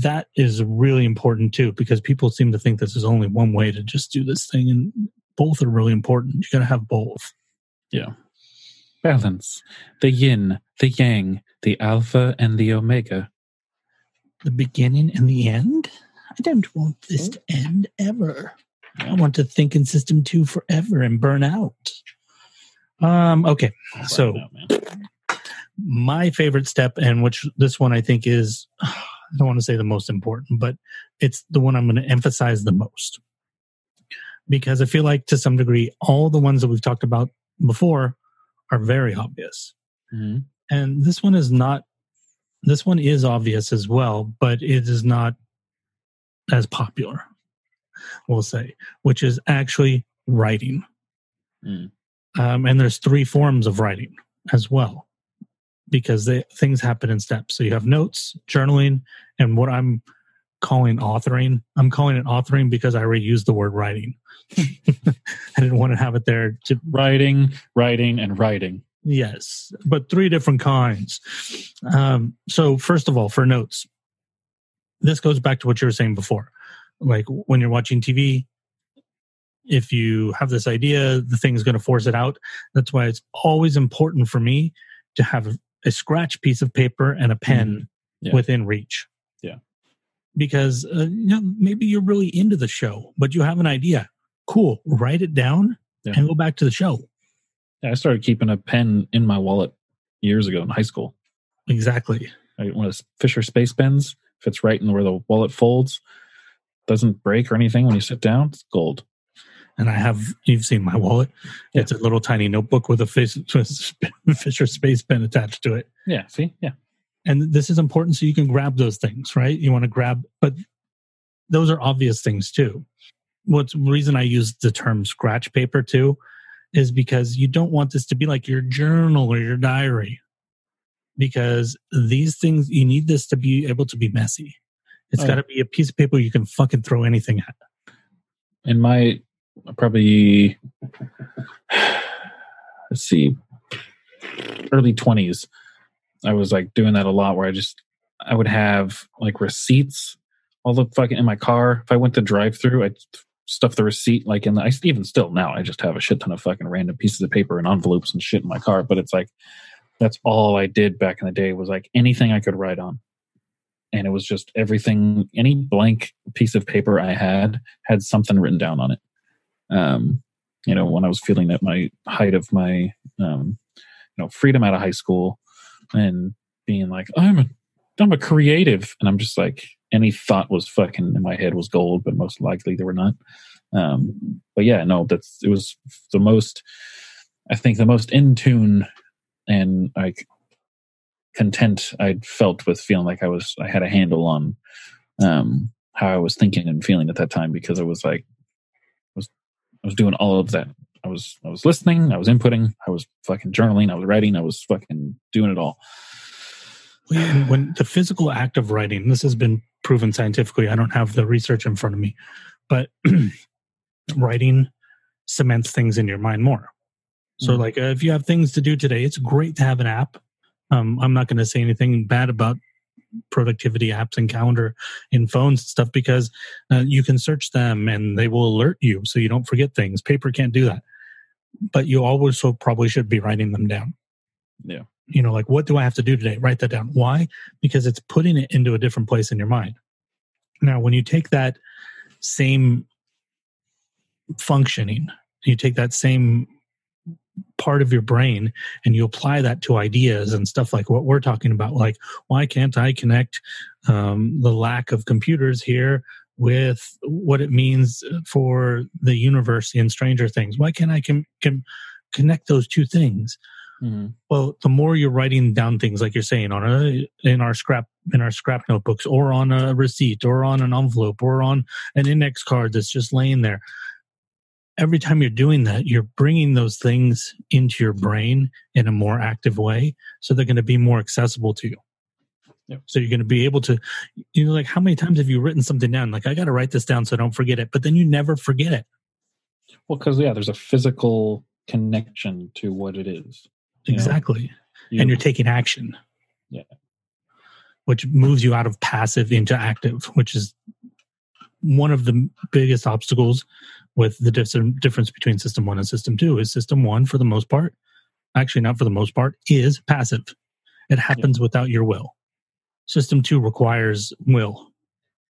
that is really important too, because people seem to think this is only one way to just do this thing, and both are really important. You got to have both. Yeah. Balance. The yin, the yang, the alpha and the omega. The beginning and the end. I don't want this to end ever. I want to think in system two forever and burn out. Um. Okay. So- man. my favorite step and which this one i think is i don't want to say the most important but it's the one i'm going to emphasize the most because i feel like to some degree all the ones that we've talked about before are very obvious Mhm. and this one is not this one is obvious as well but it is not as popular we'll say which is actually writing Mm. um, and there's three forms of writing as well because they, things happen in steps so you have notes journaling and what i'm calling authoring i'm calling it authoring because i already used the word writing i didn't want to have it there to Writing, writing, and writing. Yes, but three different kinds. Um, so, first of all, for notes, this goes back to what you were saying before. Like when you're watching TV, if you have this idea, the thing's going to force it out. That's why it's always important for me to have a scratch piece of paper and a pen Yeah. within reach. Yeah. Because uh, you know, maybe you're really into the show, but you have an idea. Cool. Write it down Yeah. and go back to the show. Yeah, I started keeping a pen in my wallet years ago in high school. Exactly. I, one of those Fisher Space pens fits right in where the wallet folds. Doesn't break or anything when you sit down. It's gold. And I have you've seen my wallet. Yeah. It's a little tiny notebook with a Fish- Fisher Space pen attached to it. Yeah. See. Yeah. And this is important so you can grab those things, right? You want to grab, but those are obvious things too. What's reason I use the term scratch paper too is because you don't want this to be like your journal or your diary. Because these things, you need this to be able to be messy. It's Oh, got to be a piece of paper you can fucking throw anything at. in my probably let's see early 20s i was like doing that a lot where i just i would have like receipts all the fucking in my car. If i went to drive through i'd stuff the receipt like in the i even still now i just have a shit ton of fucking random pieces of paper and envelopes and shit in my car but it's like that's all i did back in the day was like anything i could write on. And it was just everything any blank piece of paper i had had something written down on it um, you know, when I was feeling at my height of my, um, you know, freedom out of high school and being like, I'm a, I'm a creative. And I'm just like, any thought was fucking in my head was gold, but most likely they were not. Um, but yeah, no, that's, it was the most, I think the most in tune and like content I'd felt with feeling like I was, I had a handle on, um, how I was thinking and feeling at that time because it was like, I was doing all of that. I was I was listening, I was inputting, I was fucking journaling, I was writing, I was fucking doing it all. when, when the physical act of writing this has been proven scientifically i don't have the research in front of me but writing cements things in your mind more so Mhm. like uh, if you have things to do today it's great to have an app um, i'm not going to say anything bad about productivity apps and calendar in phones and stuff because uh, you can search them and they will alert you so you don't forget things. Paper can't do that. But you also probably should be writing them down. Yeah. You know, like what do I have to do today? Write that down. Why? Because it's putting it into a different place in your mind. Now, when you take that same functioning, you take that same part of your brain and you apply that to ideas and stuff like what we're talking about like why can't i connect um, the lack of computers here with what it means for the universe in stranger things why can't i com- com- connect those two things Mhm. well the more you're writing down things like you're saying on a in our scrap in our scrap notebooks or on a receipt or on an envelope or on an index card that's just laying there every time you're doing that you're bringing those things into your brain in a more active way so they're going to be more accessible to you Yep. so you're going to be able to you know like how many times have you written something down like i got to write this down so i don't forget it but then you never forget it Well, because yeah, there's a physical connection to what it is. You know, exactly You- and you're taking action. Yeah. Which moves you out of passive into active, which is one of the biggest obstacles with the difference between system one and system two is system one for the most part actually not for the most part is passive. It happens without your will. System two requires will.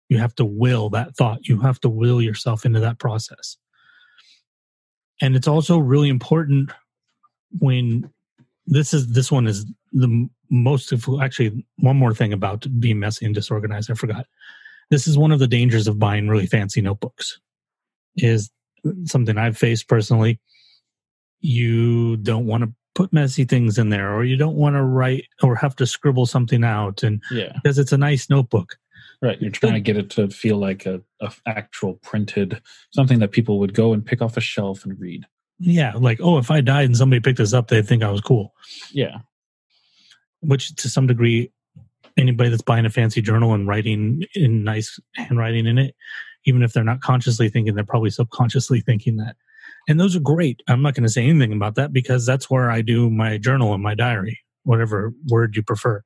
You have to will that thought. You have to will yourself into that process. And it's also really important when this is this one is the most actually one more thing about being messy and disorganized i forgot. This is one of the dangers of buying really fancy notebooks is something i've faced personally you don't want to put messy things in there or you don't want to write or have to scribble something out and yeah, because it's a nice notebook right. You're trying to get it to feel like a, a actual printed something that people would go and pick off a shelf and read. yeah like oh if i died and somebody picked this up they'd think i was cool Yeah, which to some degree anybody that's buying a fancy journal and writing in nice handwriting in it even if they're not consciously thinking they're probably subconsciously thinking that. And those are great. I'm not going to say anything about that because that's where i do my journal and my diary whatever word you prefer.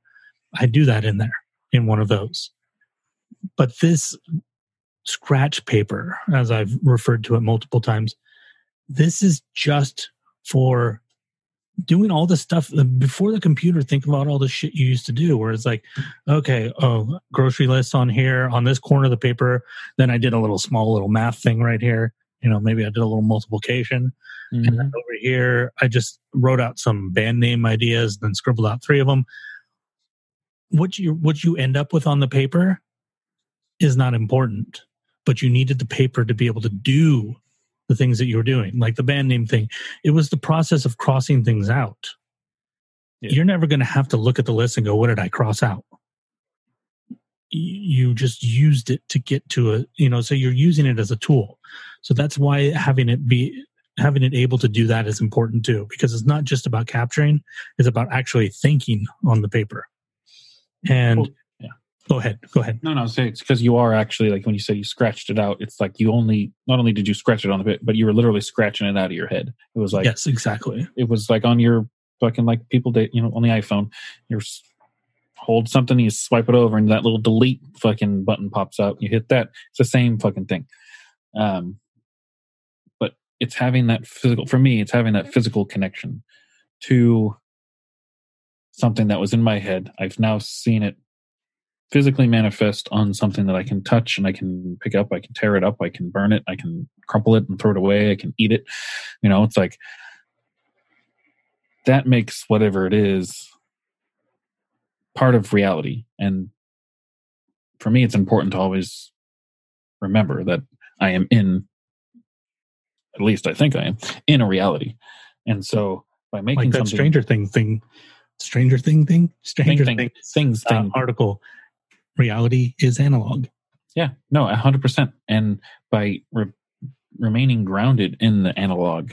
I do that in there in one of those. But this scratch paper as i've referred to it multiple times this is just for doing all the stuff uh, before the computer think about all the shit you used to do where it's like okay oh grocery list on here on this corner of the paper then i did a little small little math thing right here. You know maybe i did a little multiplication. And Mhm. then over here i just wrote out some band name ideas then scribbled out three of them. What you what you end up with on the paper is not important but you needed the paper to be able to do the things that you were doing like the band name thing it was the process of crossing things out Yeah. you're never going to have to look at the list and go what did i cross out you just used it to get to a you know so you're using it as a tool so that's why having it be having it able to do that is important too because it's not just about capturing it's about actually thinking on the paper and. Go ahead go ahead No, no, say it's because you are actually like when you said you scratched it out. It's like you only not only did you scratch it on the bit, but you were literally scratching it out of your head. It was like yes exactly it was like on your fucking like people that you know on the iPhone. You are hold something, you swipe it over, and that little delete fucking button pops up. You hit that. It's the same fucking thing. Um, but it's having that physical. For me, it's having that physical connection to something that was in my head. I've now seen it physically manifest on something that I can touch and I can pick up. I can tear it up. I can burn it. I can crumple it and throw it away. I can eat it. You know, it's like that makes whatever it is part of reality. And for me, it's important to always remember that I am in, at least I think I am, in a reality. And so by making like that something, stranger thing thing stranger thing thing stranger thing, thing, thing, things, uh, thing, article reality is analog Yeah, no, a hundred percent. And by re- remaining grounded in the analog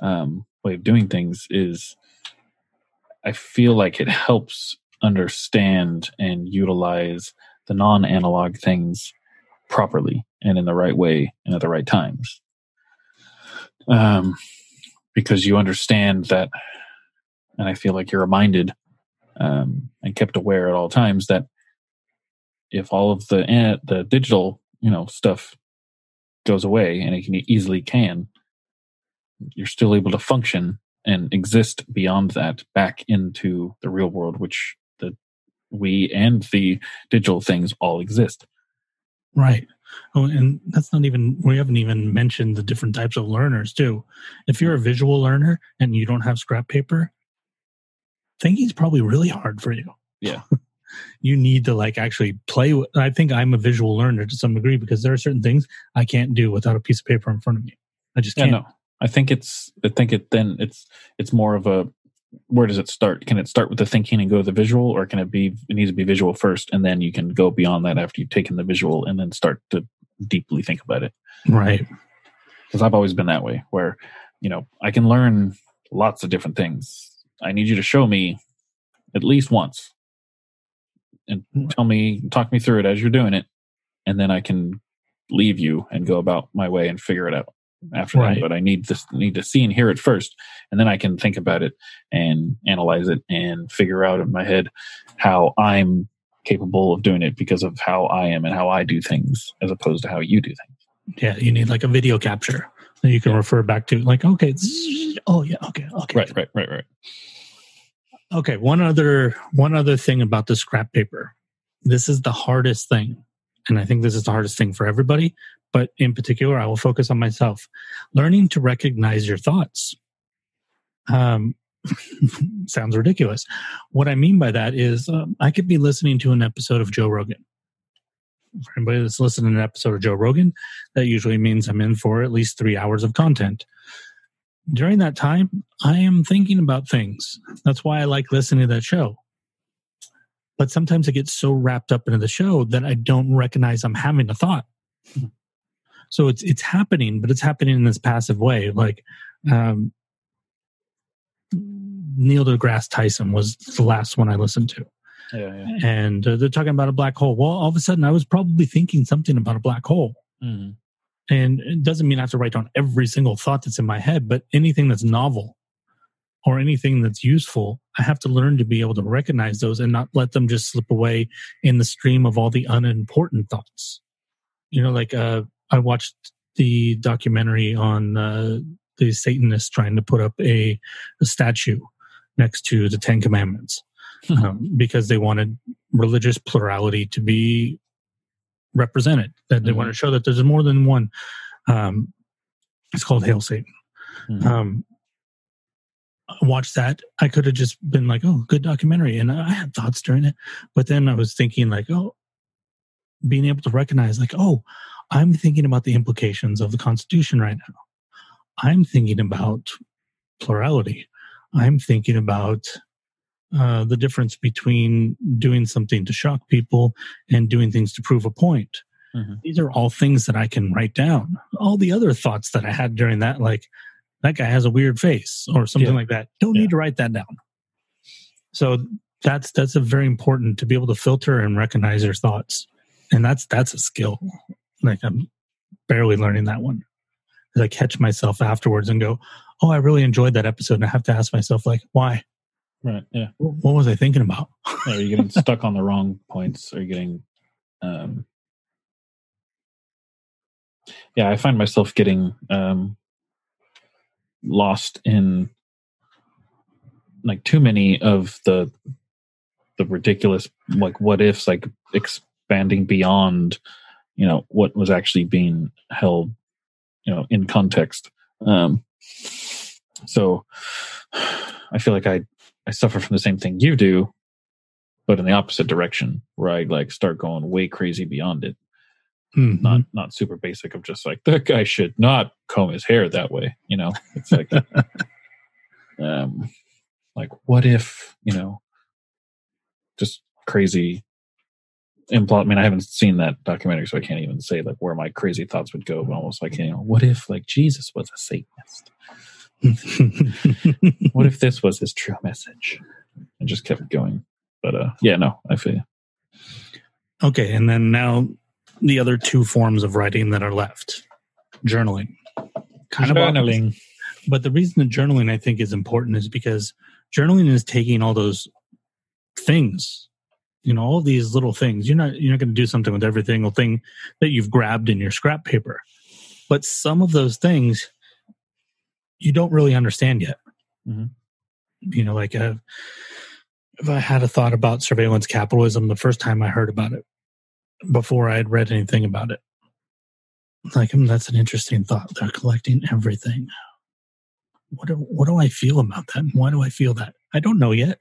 um, way of doing things, is I feel like it helps understand and utilize the non-analog things properly and in the right way and at the right times. Um, because you understand that, and I feel like you're reminded um, and kept aware at all times that if all of the the digital you know stuff goes away and it can easily can you're still able to function and exist beyond that back into the real world which the we and the digital things all exist Right. Oh, and that's not even, we haven't even mentioned the different types of learners, too. If you're a visual learner and you don't have scrap paper, thinking's probably really hard for you. Yeah. you need to like actually play with, I think I'm a visual learner to some degree because there are certain things I can't do without a piece of paper in front of me. I just yeah can't. no i think it's i think it then it's it's more of a where does it start can it start with the thinking and go to the visual or can it be it needs to be visual first and then you can go beyond that after you've taken the visual and then start to deeply think about it Right. because i've always been that way where you know i can learn lots of different things i need you to show me at least once and tell me talk me through it as you're doing it and then i can leave you and go about my way and figure it out after Right. that but i need this need to see and hear it first and then i can think about it and analyze it and figure out in my head how i'm capable of doing it because of how i am and how i do things as opposed to how you do things Yeah. You need like a video capture that you can refer back to. Like, okay. zzz, Oh, yeah. Okay. Okay. right right right right Okay, one other one other thing about the scrap paper. This is the hardest thing, and I think this is the hardest thing for everybody. But in particular, I will focus on myself. Learning to recognize your thoughts. Um, sounds ridiculous. What I mean by that is, um, I could be listening to an episode of Joe Rogan. For anybody that's listening to an episode of Joe Rogan, that usually means I'm in for at least three hours of content during that time, I am thinking about things. That's why I like listening to that show. But sometimes I get so wrapped up into the show that I don't recognize I'm having a thought. So it's it's happening, but it's happening in this passive way. Like um, Neil deGrasse Tyson was the last one I listened to, yeah yeah and uh, they're talking about a black hole. Well, all of a sudden, I was probably thinking something about a black hole. Mhm. And it doesn't mean I have to write down every single thought that's in my head, but anything that's novel or anything that's useful, I have to learn to be able to recognize those and not let them just slip away in the stream of all the unimportant thoughts. You know, like uh, I watched the documentary on uh, the Satanists trying to put up a, a statue next to the Ten Commandments um, because they wanted religious plurality to be represented. That they Mhm. want to show that there's more than one. Um, it's called Hail Satan. Mhm. Um, I watched that. I could have just been like, "Oh, good documentary," and I had thoughts during it. But then I was thinking, like, "Oh, being able to recognize, like, oh, I'm thinking about the implications of the Constitution right now. I'm thinking about plurality. I'm thinking about uh, the difference between doing something to shock people and doing things to prove a point. Mhm. These are all things that I can write down. All the other thoughts that I had during that, like that guy has a weird face or something Yeah. like that, don't Yeah. need to write that down. So that's that's a very important to be able to filter and recognize your thoughts, and that's that's a skill. Like I'm barely learning that one. 'Cause I catch myself afterwards and go, "Oh, I really enjoyed that episode," and I have to ask myself, like, why? Right yeah. What was I thinking about? are you getting stuck on the wrong points. Are you getting um yeah i find myself getting um lost in like too many of the the ridiculous like what ifs like expanding beyond you know what was actually being held you know in context. Um so i feel like i i suffer from the same thing you do but in the opposite direction where i like start going way crazy beyond it. Mhm. not not super basic of just like that guy should not comb his hair that way you know? It's like um like what if you know just crazy implot i mean i haven't seen that documentary so i can't even say like where my crazy thoughts would go but almost like you know what if like jesus was a satanist what if this was his true message and just kept going but uh yeah no i feel you. okay, and then now the other two forms of writing that are left journaling. Kind of. Journaling. But the reason that journaling I think is important is because journaling is taking all those things you know all these little things you're not you're not going to do something with every single thing that you've grabbed in your scrap paper but some of those things you don't really understand yet. Mhm. you know like uh, if i had a thought about surveillance capitalism the first time i heard about it before i had read anything about it like hmm, that's an interesting thought. They're collecting everything. What do, what do i feel about that? Why do i feel that? I don't know yet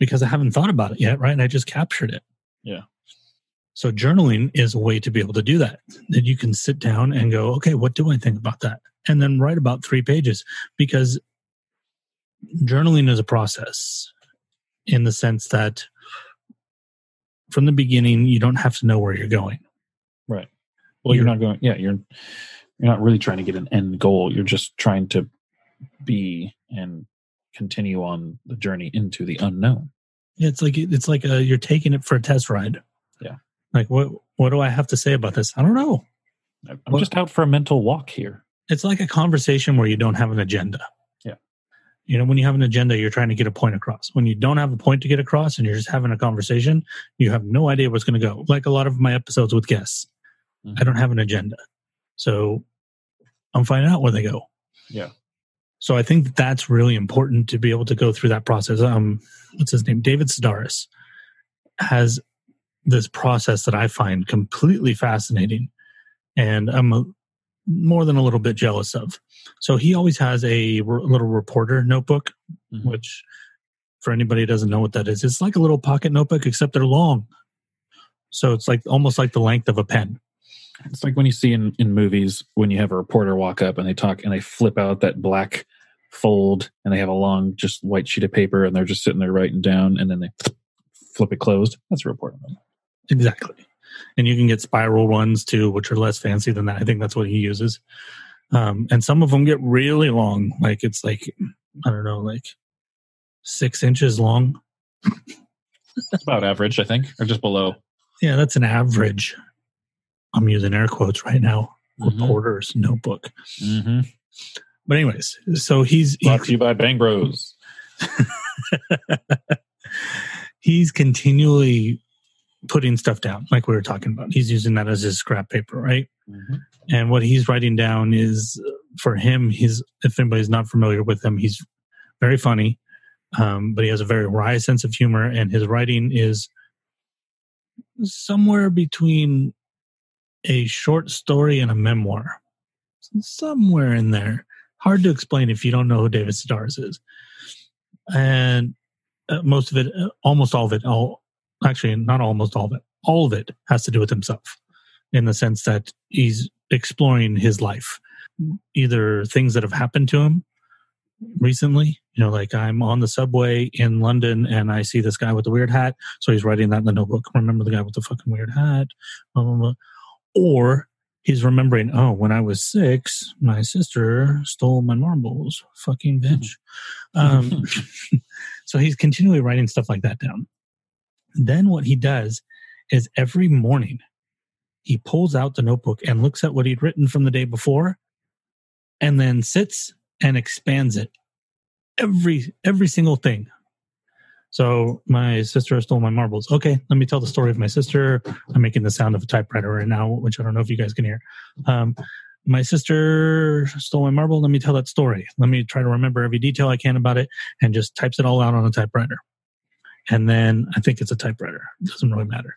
because i haven't thought about it yet right? And i just captured it. Yeah. so journaling is a way to be able to do that. That you can sit down and go okay what do i think about that and then write about three pages because journaling is a process in the sense that from the beginning you don't have to know where you're going Right. Well, you're You're- not going. Yeah, you're you're not really trying to get an end goal. You're just trying to be and continue on the journey into the unknown. yeah it's like it's like a, you're taking it for a test ride Yeah. like what what do i have to say about this i don't know I'm Well- just out for a mental walk here. It's like a conversation where you don't have an agenda. Yeah. you know when you have an agenda you're trying to get a point across. When you don't have a point to get across and you're just having a conversation you have no idea what's going to go. Like a lot of my episodes with guests Mhm. i don't have an agenda. So i'm finding out where they go. Yeah. so i think that that's really important to be able to go through that process. Um what's his name? David sedaris has this process that i find completely fascinating. And i'm a, more than a little bit jealous of so he always has a r- little reporter notebook Mhm. which for anybody who doesn't know what that is it's like a little pocket notebook except they're long so it's like almost like the length of a pen It's like when you see in, in movies when you have a reporter walk up and they talk and they flip out that black fold and they have a long just white sheet of paper and they're just sitting there writing down and then they flip it closed. That's a reporter. Exactly. And you can get spiral ones too, which are less fancy than that. I think that's what he uses. Um, and some of them get really long. Like it's like, I don't know, like six inches long. That's about average, I think, or just below. Yeah, that's an average. I'm using air quotes right now. Mhm. Reporter's notebook. Mm-hmm. But anyways, so he's Brought he, to you by Bang Bros. he's continually putting stuff down, like we were talking about. He's using that as his scrap paper, right? Mm-hmm. and what he's writing down is for him he's if anybody's not familiar with him he's very funny um, but he has a very wry sense of humor and his writing is somewhere between a short story and a memoir somewhere in there hard to explain if you don't know who david sedaris is and uh, most of it uh, almost all of it all actually not almost all of it all of it has to do with himself in the sense that he's exploring his life either things that have happened to him recently you know like i'm on the subway in london and i see this guy with the weird hat so he's writing that in the notebook remember the guy with the fucking weird hat? Blah, blah, blah. or he's remembering oh when i was six my sister stole my marbles fucking bitch. Um, so he's continually writing stuff like that down then what he does is every morning he pulls out the notebook and looks at what he'd written from the day before and then sits and expands it. Every every single thing. So my sister stole my marbles. Okay let me tell the story of my sister. I'm making the sound of a typewriter right now which i don't know if you guys can hear. Um, my sister stole my marble. Let me tell that story. Let me try to remember every detail i can about it and just types it all out on a typewriter and then i think it's a typewriter it doesn't really matter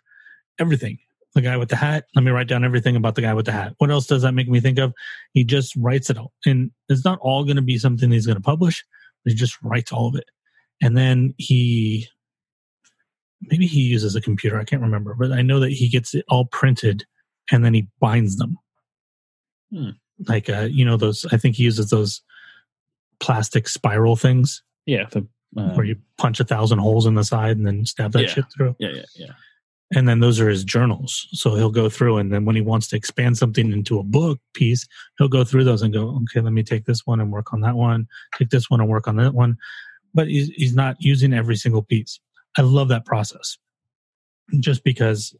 everything the guy with the hat. Let me write down everything about the guy with the hat. What else does that make me think of? He just writes it all. And it's not all going to be something he's going to publish, but he just writes all of it. And then he, maybe he uses a computer. I can't remember, but I know that he gets it all printed and then he binds them. Hmm. Like, uh, you know, those, I think he uses those plastic spiral things Yeah. The, um, where you punch a thousand holes in the side and then stab that Yeah. shit through. yeah, yeah, yeah. and then those are his journals. So he'll go through and then when he wants to expand something into a book piece he'll go through those and go okay let me take this one and work on that one take this one and work on that one. But he's, he's not using every single piece. I love that process. Just because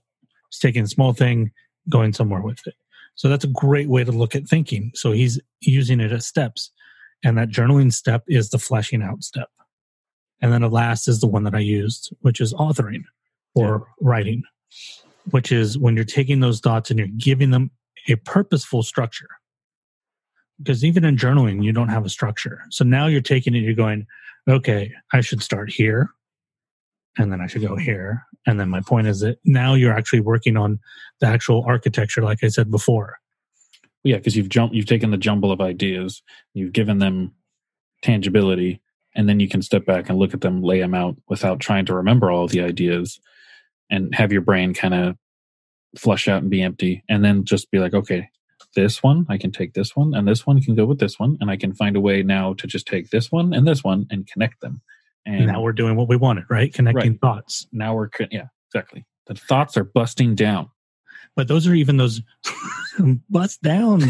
he's taking a small thing going somewhere with it. So that's a great way to look at thinking. So he's using it as steps. And that journaling step is the fleshing out step and then the last is the one that i used which is authoring or writing, which is when you're taking those thoughts and you're giving them a purposeful structure. Because even in journaling, you don't have a structure. So now you're taking it, you're going, okay, I should start here. And then I should go here. And then my point is that now you're actually working on the actual architecture, like I said before. Yeah, because you've jumped, you've taken the jumble of ideas, you've given them tangibility, and then you can step back and look at them, lay them out without trying to remember all of the ideas, and have your brain kind of flush out and be empty, and then just be like, okay, this one I can take this one, and this one can go with this one, and I can find a way now to just take this one and this one and connect them. And now we're doing what we wanted, right? Connecting Right. thoughts. now we're co- yeah exactly. The thoughts are busting down. But those are even those bust down.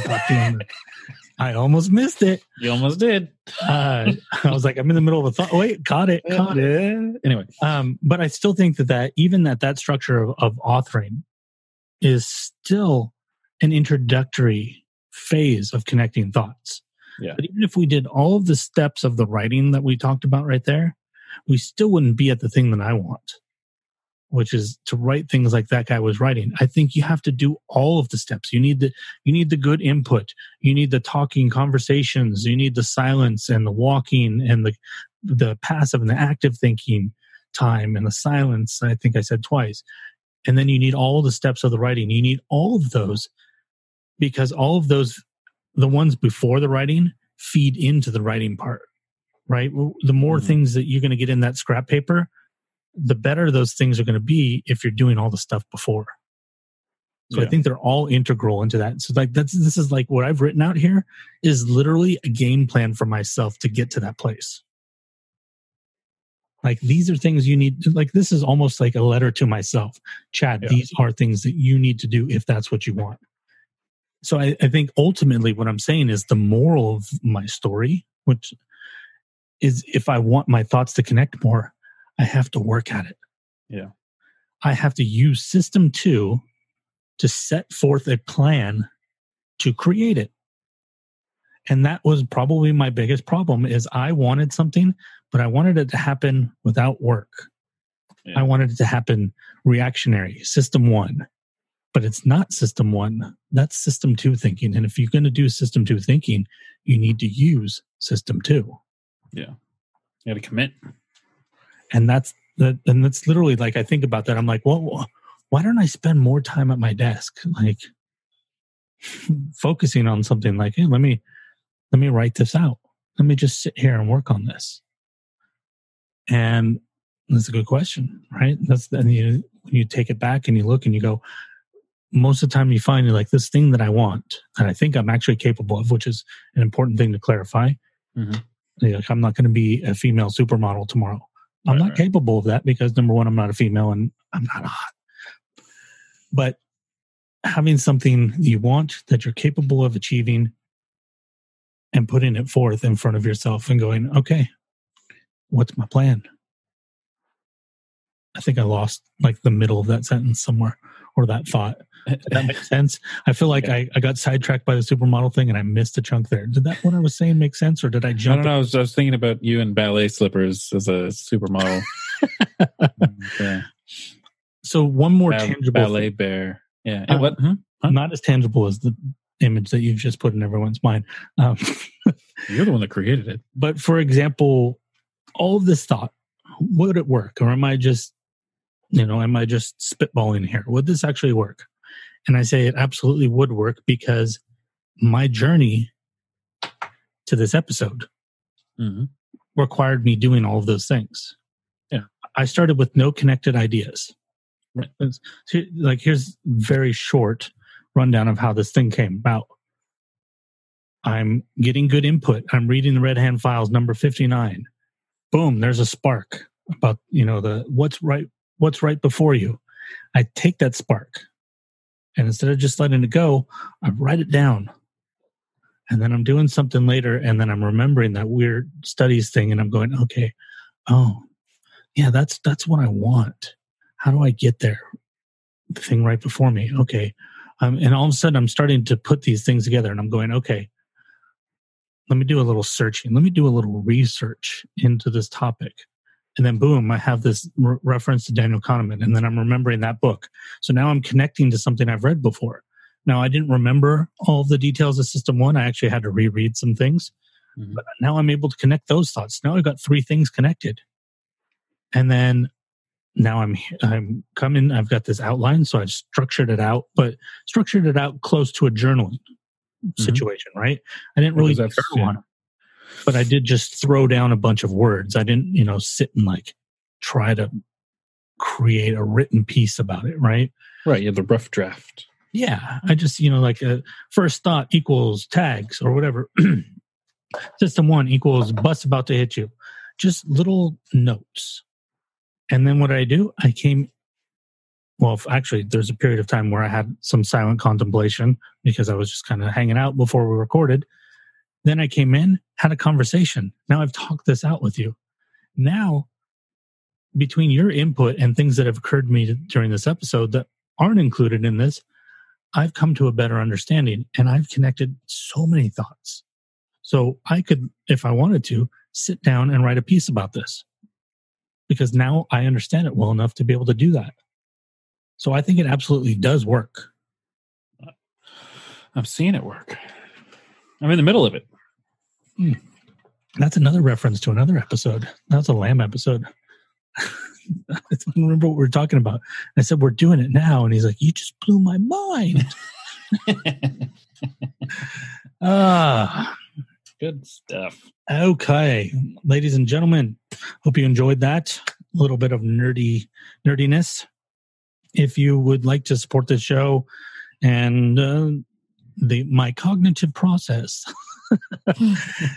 I almost missed it. You almost did. Uh, I was like, I'm in the middle of a thought. Wait, caught it, caught it. Anyway, Um, but I still think that that even that that structure of, of authoring is still an introductory phase of connecting thoughts. Yeah. But even if we did all of the steps of the writing that we talked about right there, we still wouldn't be at the thing that I want, which is to write things like that guy was writing. I think you have to do all of the steps. You need the you need the good input. You need the talking conversations. You need the silence and the walking and the the passive and the active thinking time and the silence. I think I said twice. And then you need all the steps of the writing. You need all of those because all of those, the ones before the writing, feed into the writing part, right? The more Mhm. things that you're going to get in that scrap paper, the better those things are going to be if you're doing all the stuff before. So I think they're all integral into that. So like that's this is like what I've written out here is literally a game plan for myself to get to that place. Like these are things you need like this is almost like a letter to myself. Chad, Yeah. these are things that you need to do if that's what you want. So I, I think ultimately what I'm saying is the moral of my story, which is if I want my thoughts to connect more, I have to work at it. Yeah. I have to use system two to set forth a plan to create it. And that was probably my biggest problem is I wanted something, but I wanted it to happen without work. Yeah. I wanted it to happen reactionary, system one. But it's not system one. That's system two thinking. And if you're going to do system two thinking, you need to use system two. Yeah. you got to commit. And that's that and that's literally like i think about that i'm like well why don't i spend more time at my desk? Like focusing on something like hey let me let me write this out. Let me just sit here and work on this. And that's a good question right? That's then you when you take it back and you look and you go most of the time you find you're like this thing that i want that i think i'm actually capable of which is an important thing to clarify. Mhm. like i'm not going to be a female supermodel tomorrow I'm Right, not right. capable of that because number one, I'm not a female and I'm not hot. But having something you want that you're capable of achieving and putting it forth in front of yourself and going, okay, what's my plan? I think I lost like the middle of that sentence somewhere or that thought. That makes sense? I feel like Yeah. I, I got sidetracked by the supermodel thing and I missed a chunk there. Did that what I was saying make sense or did I jump? I don't know. I was, I was thinking about you in ballet slippers as a supermodel. yeah. So one more Ba- tangible ballet thing. bear. Yeah. Uh, what? Hmm? Huh? not as tangible as the image that you've just put in everyone's mind. Um, You're the one that created it. but for example, all of this thought, would it work? Or am I just, you know, am I just spitballing here? Would this actually work? And I say it absolutely would work because my journey to this episode hmm required me doing all of those things. Yeah. I started with no connected ideas. Right. So, Like here's very short rundown of how this thing came about. I'm getting good input. I'm reading the Red Hand Files number 59. Boom, there's a spark about, you know, the what's right what's right before you. I take that spark and instead of just letting it go, I write it down and then I'm doing something later, and then I'm remembering that weird studies thing, and I'm going, okay, oh, yeah, that's that's what I want. How do I get there? The thing right before me, okay, um, and all of a sudden I'm starting to put these things together, and I'm going, okay, let me do a little searching, let me do a little research into this topic, and then boom, I have this re- reference to Daniel Kahneman, and then I'm remembering that book. So now I'm connecting to something I've read before. Now I didn't remember all the details of System One. I actually had to reread some things, Mhm. but now I'm able to connect those thoughts. Now I've got three things connected, and then now I'm I'm coming. I've got this outline, so I've structured it out, but structured it out close to a journaling situation. Right? I didn't really journal on it, but I did just throw down a bunch of words. I didn't, you know, sit and like try to create a written piece about it. Right? Right. You have the rough draft. Yeah, I just you know like a first thought equals tags or whatever. System one equals bus about to hit you. Just little notes, and then what I do? I came. Well, actually, there's a period of time where I had some silent contemplation because I was just kind of hanging out before we recorded. Then I came in, had a conversation. Now I've talked this out with you. Now, between your input and things that have occurred to me during this episode that aren't included in this, I've come to a better understanding and I've connected so many thoughts. So I could, if I wanted to, sit down and write a piece about this because now I understand it well enough to be able to do that. So I think it absolutely does work. I'm seeing it work. I'm in the middle of it. That's another reference to another episode. That's a Lam episode. I don't remember what we were talking about. I said, We're doing it now. And he's like, You just blew my mind. Ah, Good stuff. okay. Ladies and gentlemen, hope you enjoyed that. A little bit of nerdy nerdiness. If you would like to support this show and uh, the my cognitive process,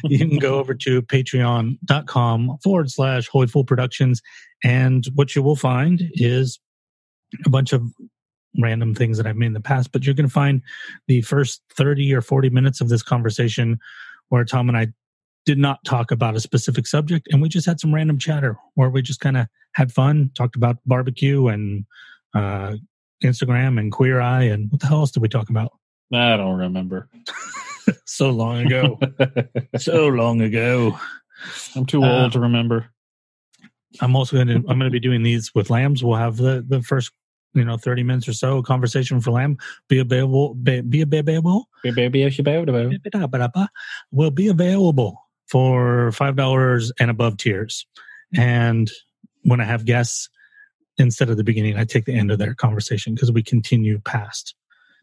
you can go over to patreon.com forward slash Holy Fool Productions. And what you will find is a bunch of random things that I've made in the past, but you're going to find the first 30 or 40 minutes of this conversation where Tom and I did not talk about a specific subject and we just had some random chatter where we just kind of had fun, talked about barbecue and uh, Instagram and Queer Eye and what the hell else did we talk about? I don't remember. So long ago. so long ago. I'm too Uh, old to remember. I'm also going to I'm going to be doing these with Lam's. We'll have the the first you know 30 minutes or so conversation for Lam be available be, be available will be available for five dollars and above tiers. And when I have guests, instead of the beginning, I take the end of their conversation because we continue past.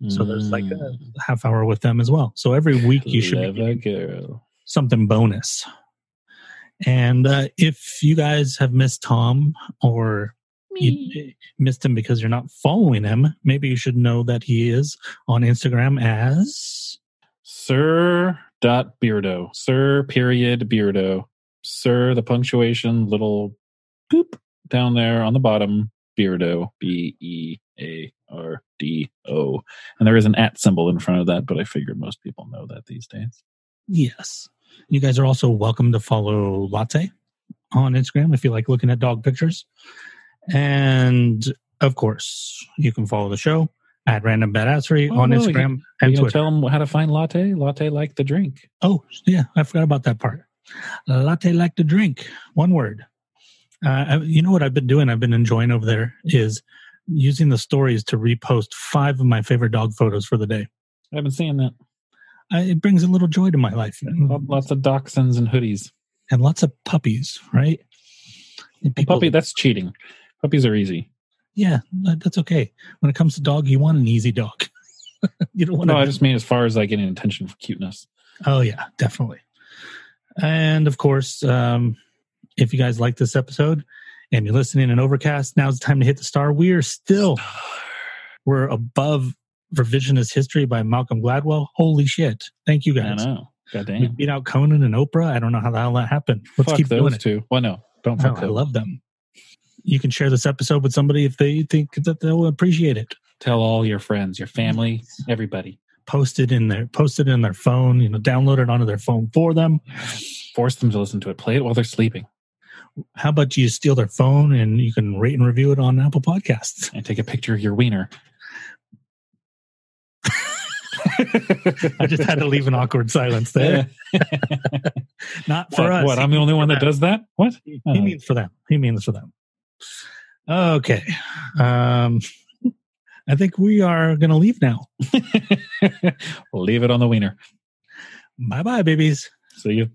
So there's like a half hour with them as well. So every week you should be Love a getting girl. something bonus. And uh, if you guys have missed Tom or you missed him because you're not following him, maybe you should know that he is on Instagram as Sir dot Beardo. Sir period Beardo. Sir the punctuation little boop down there on the bottom. Beardo. B E A R D O. And there is an at symbol in front of that, but I figured most people know that these days. Yes. You guys are also welcome to follow Latte on Instagram if you like looking at dog pictures. And of course, you can follow the show at Random Badassery Oh, on no, you Instagram Are and you Twitter. tell them how to find latte? Latte like the drink. oh, yeah, I forgot about that part. Latte like the drink. One word. Uh, you know what I've been doing? I've been enjoying over there is using the stories to repost five of my favorite dog photos for the day. I haven't seen that. Uh, it brings a little joy to my life. Lots of dachshunds and hoodies. and lots of puppies, right? People- Puppy, that's cheating. Puppies are easy. yeah, that's okay. When it comes to dog, you want an easy dog. you don't want No. I just mean as far as like getting attention for cuteness. oh yeah, definitely. And of course, um, if you guys like this episode and you're listening in Overcast, now's the time to hit the star. We are still we're above revisionist history by Malcolm Gladwell. Holy shit! Thank you guys. I know. God damn. We beat out Conan and Oprah. I don't know how the hell that happened. Let's Fuck keep doing those it. two. Well, no, don't fuck I love them. You can share this episode with somebody if they think that they'll appreciate it. Tell all your friends, your family, everybody. Post it in their post it in their phone. You know, download it onto their phone for them. Force them to listen to it. Play it while they're sleeping. How about you steal their phone and you can rate and review it on Apple Podcasts? And take a picture of your wiener. I just had to leave an awkward silence there. Not for what, us. what? I'm the only one that does that. What? He Oh. means for them. He means for them. Okay. Um, I think we are going to leave now. we'll leave it on the wiener. Bye bye, babies. See you.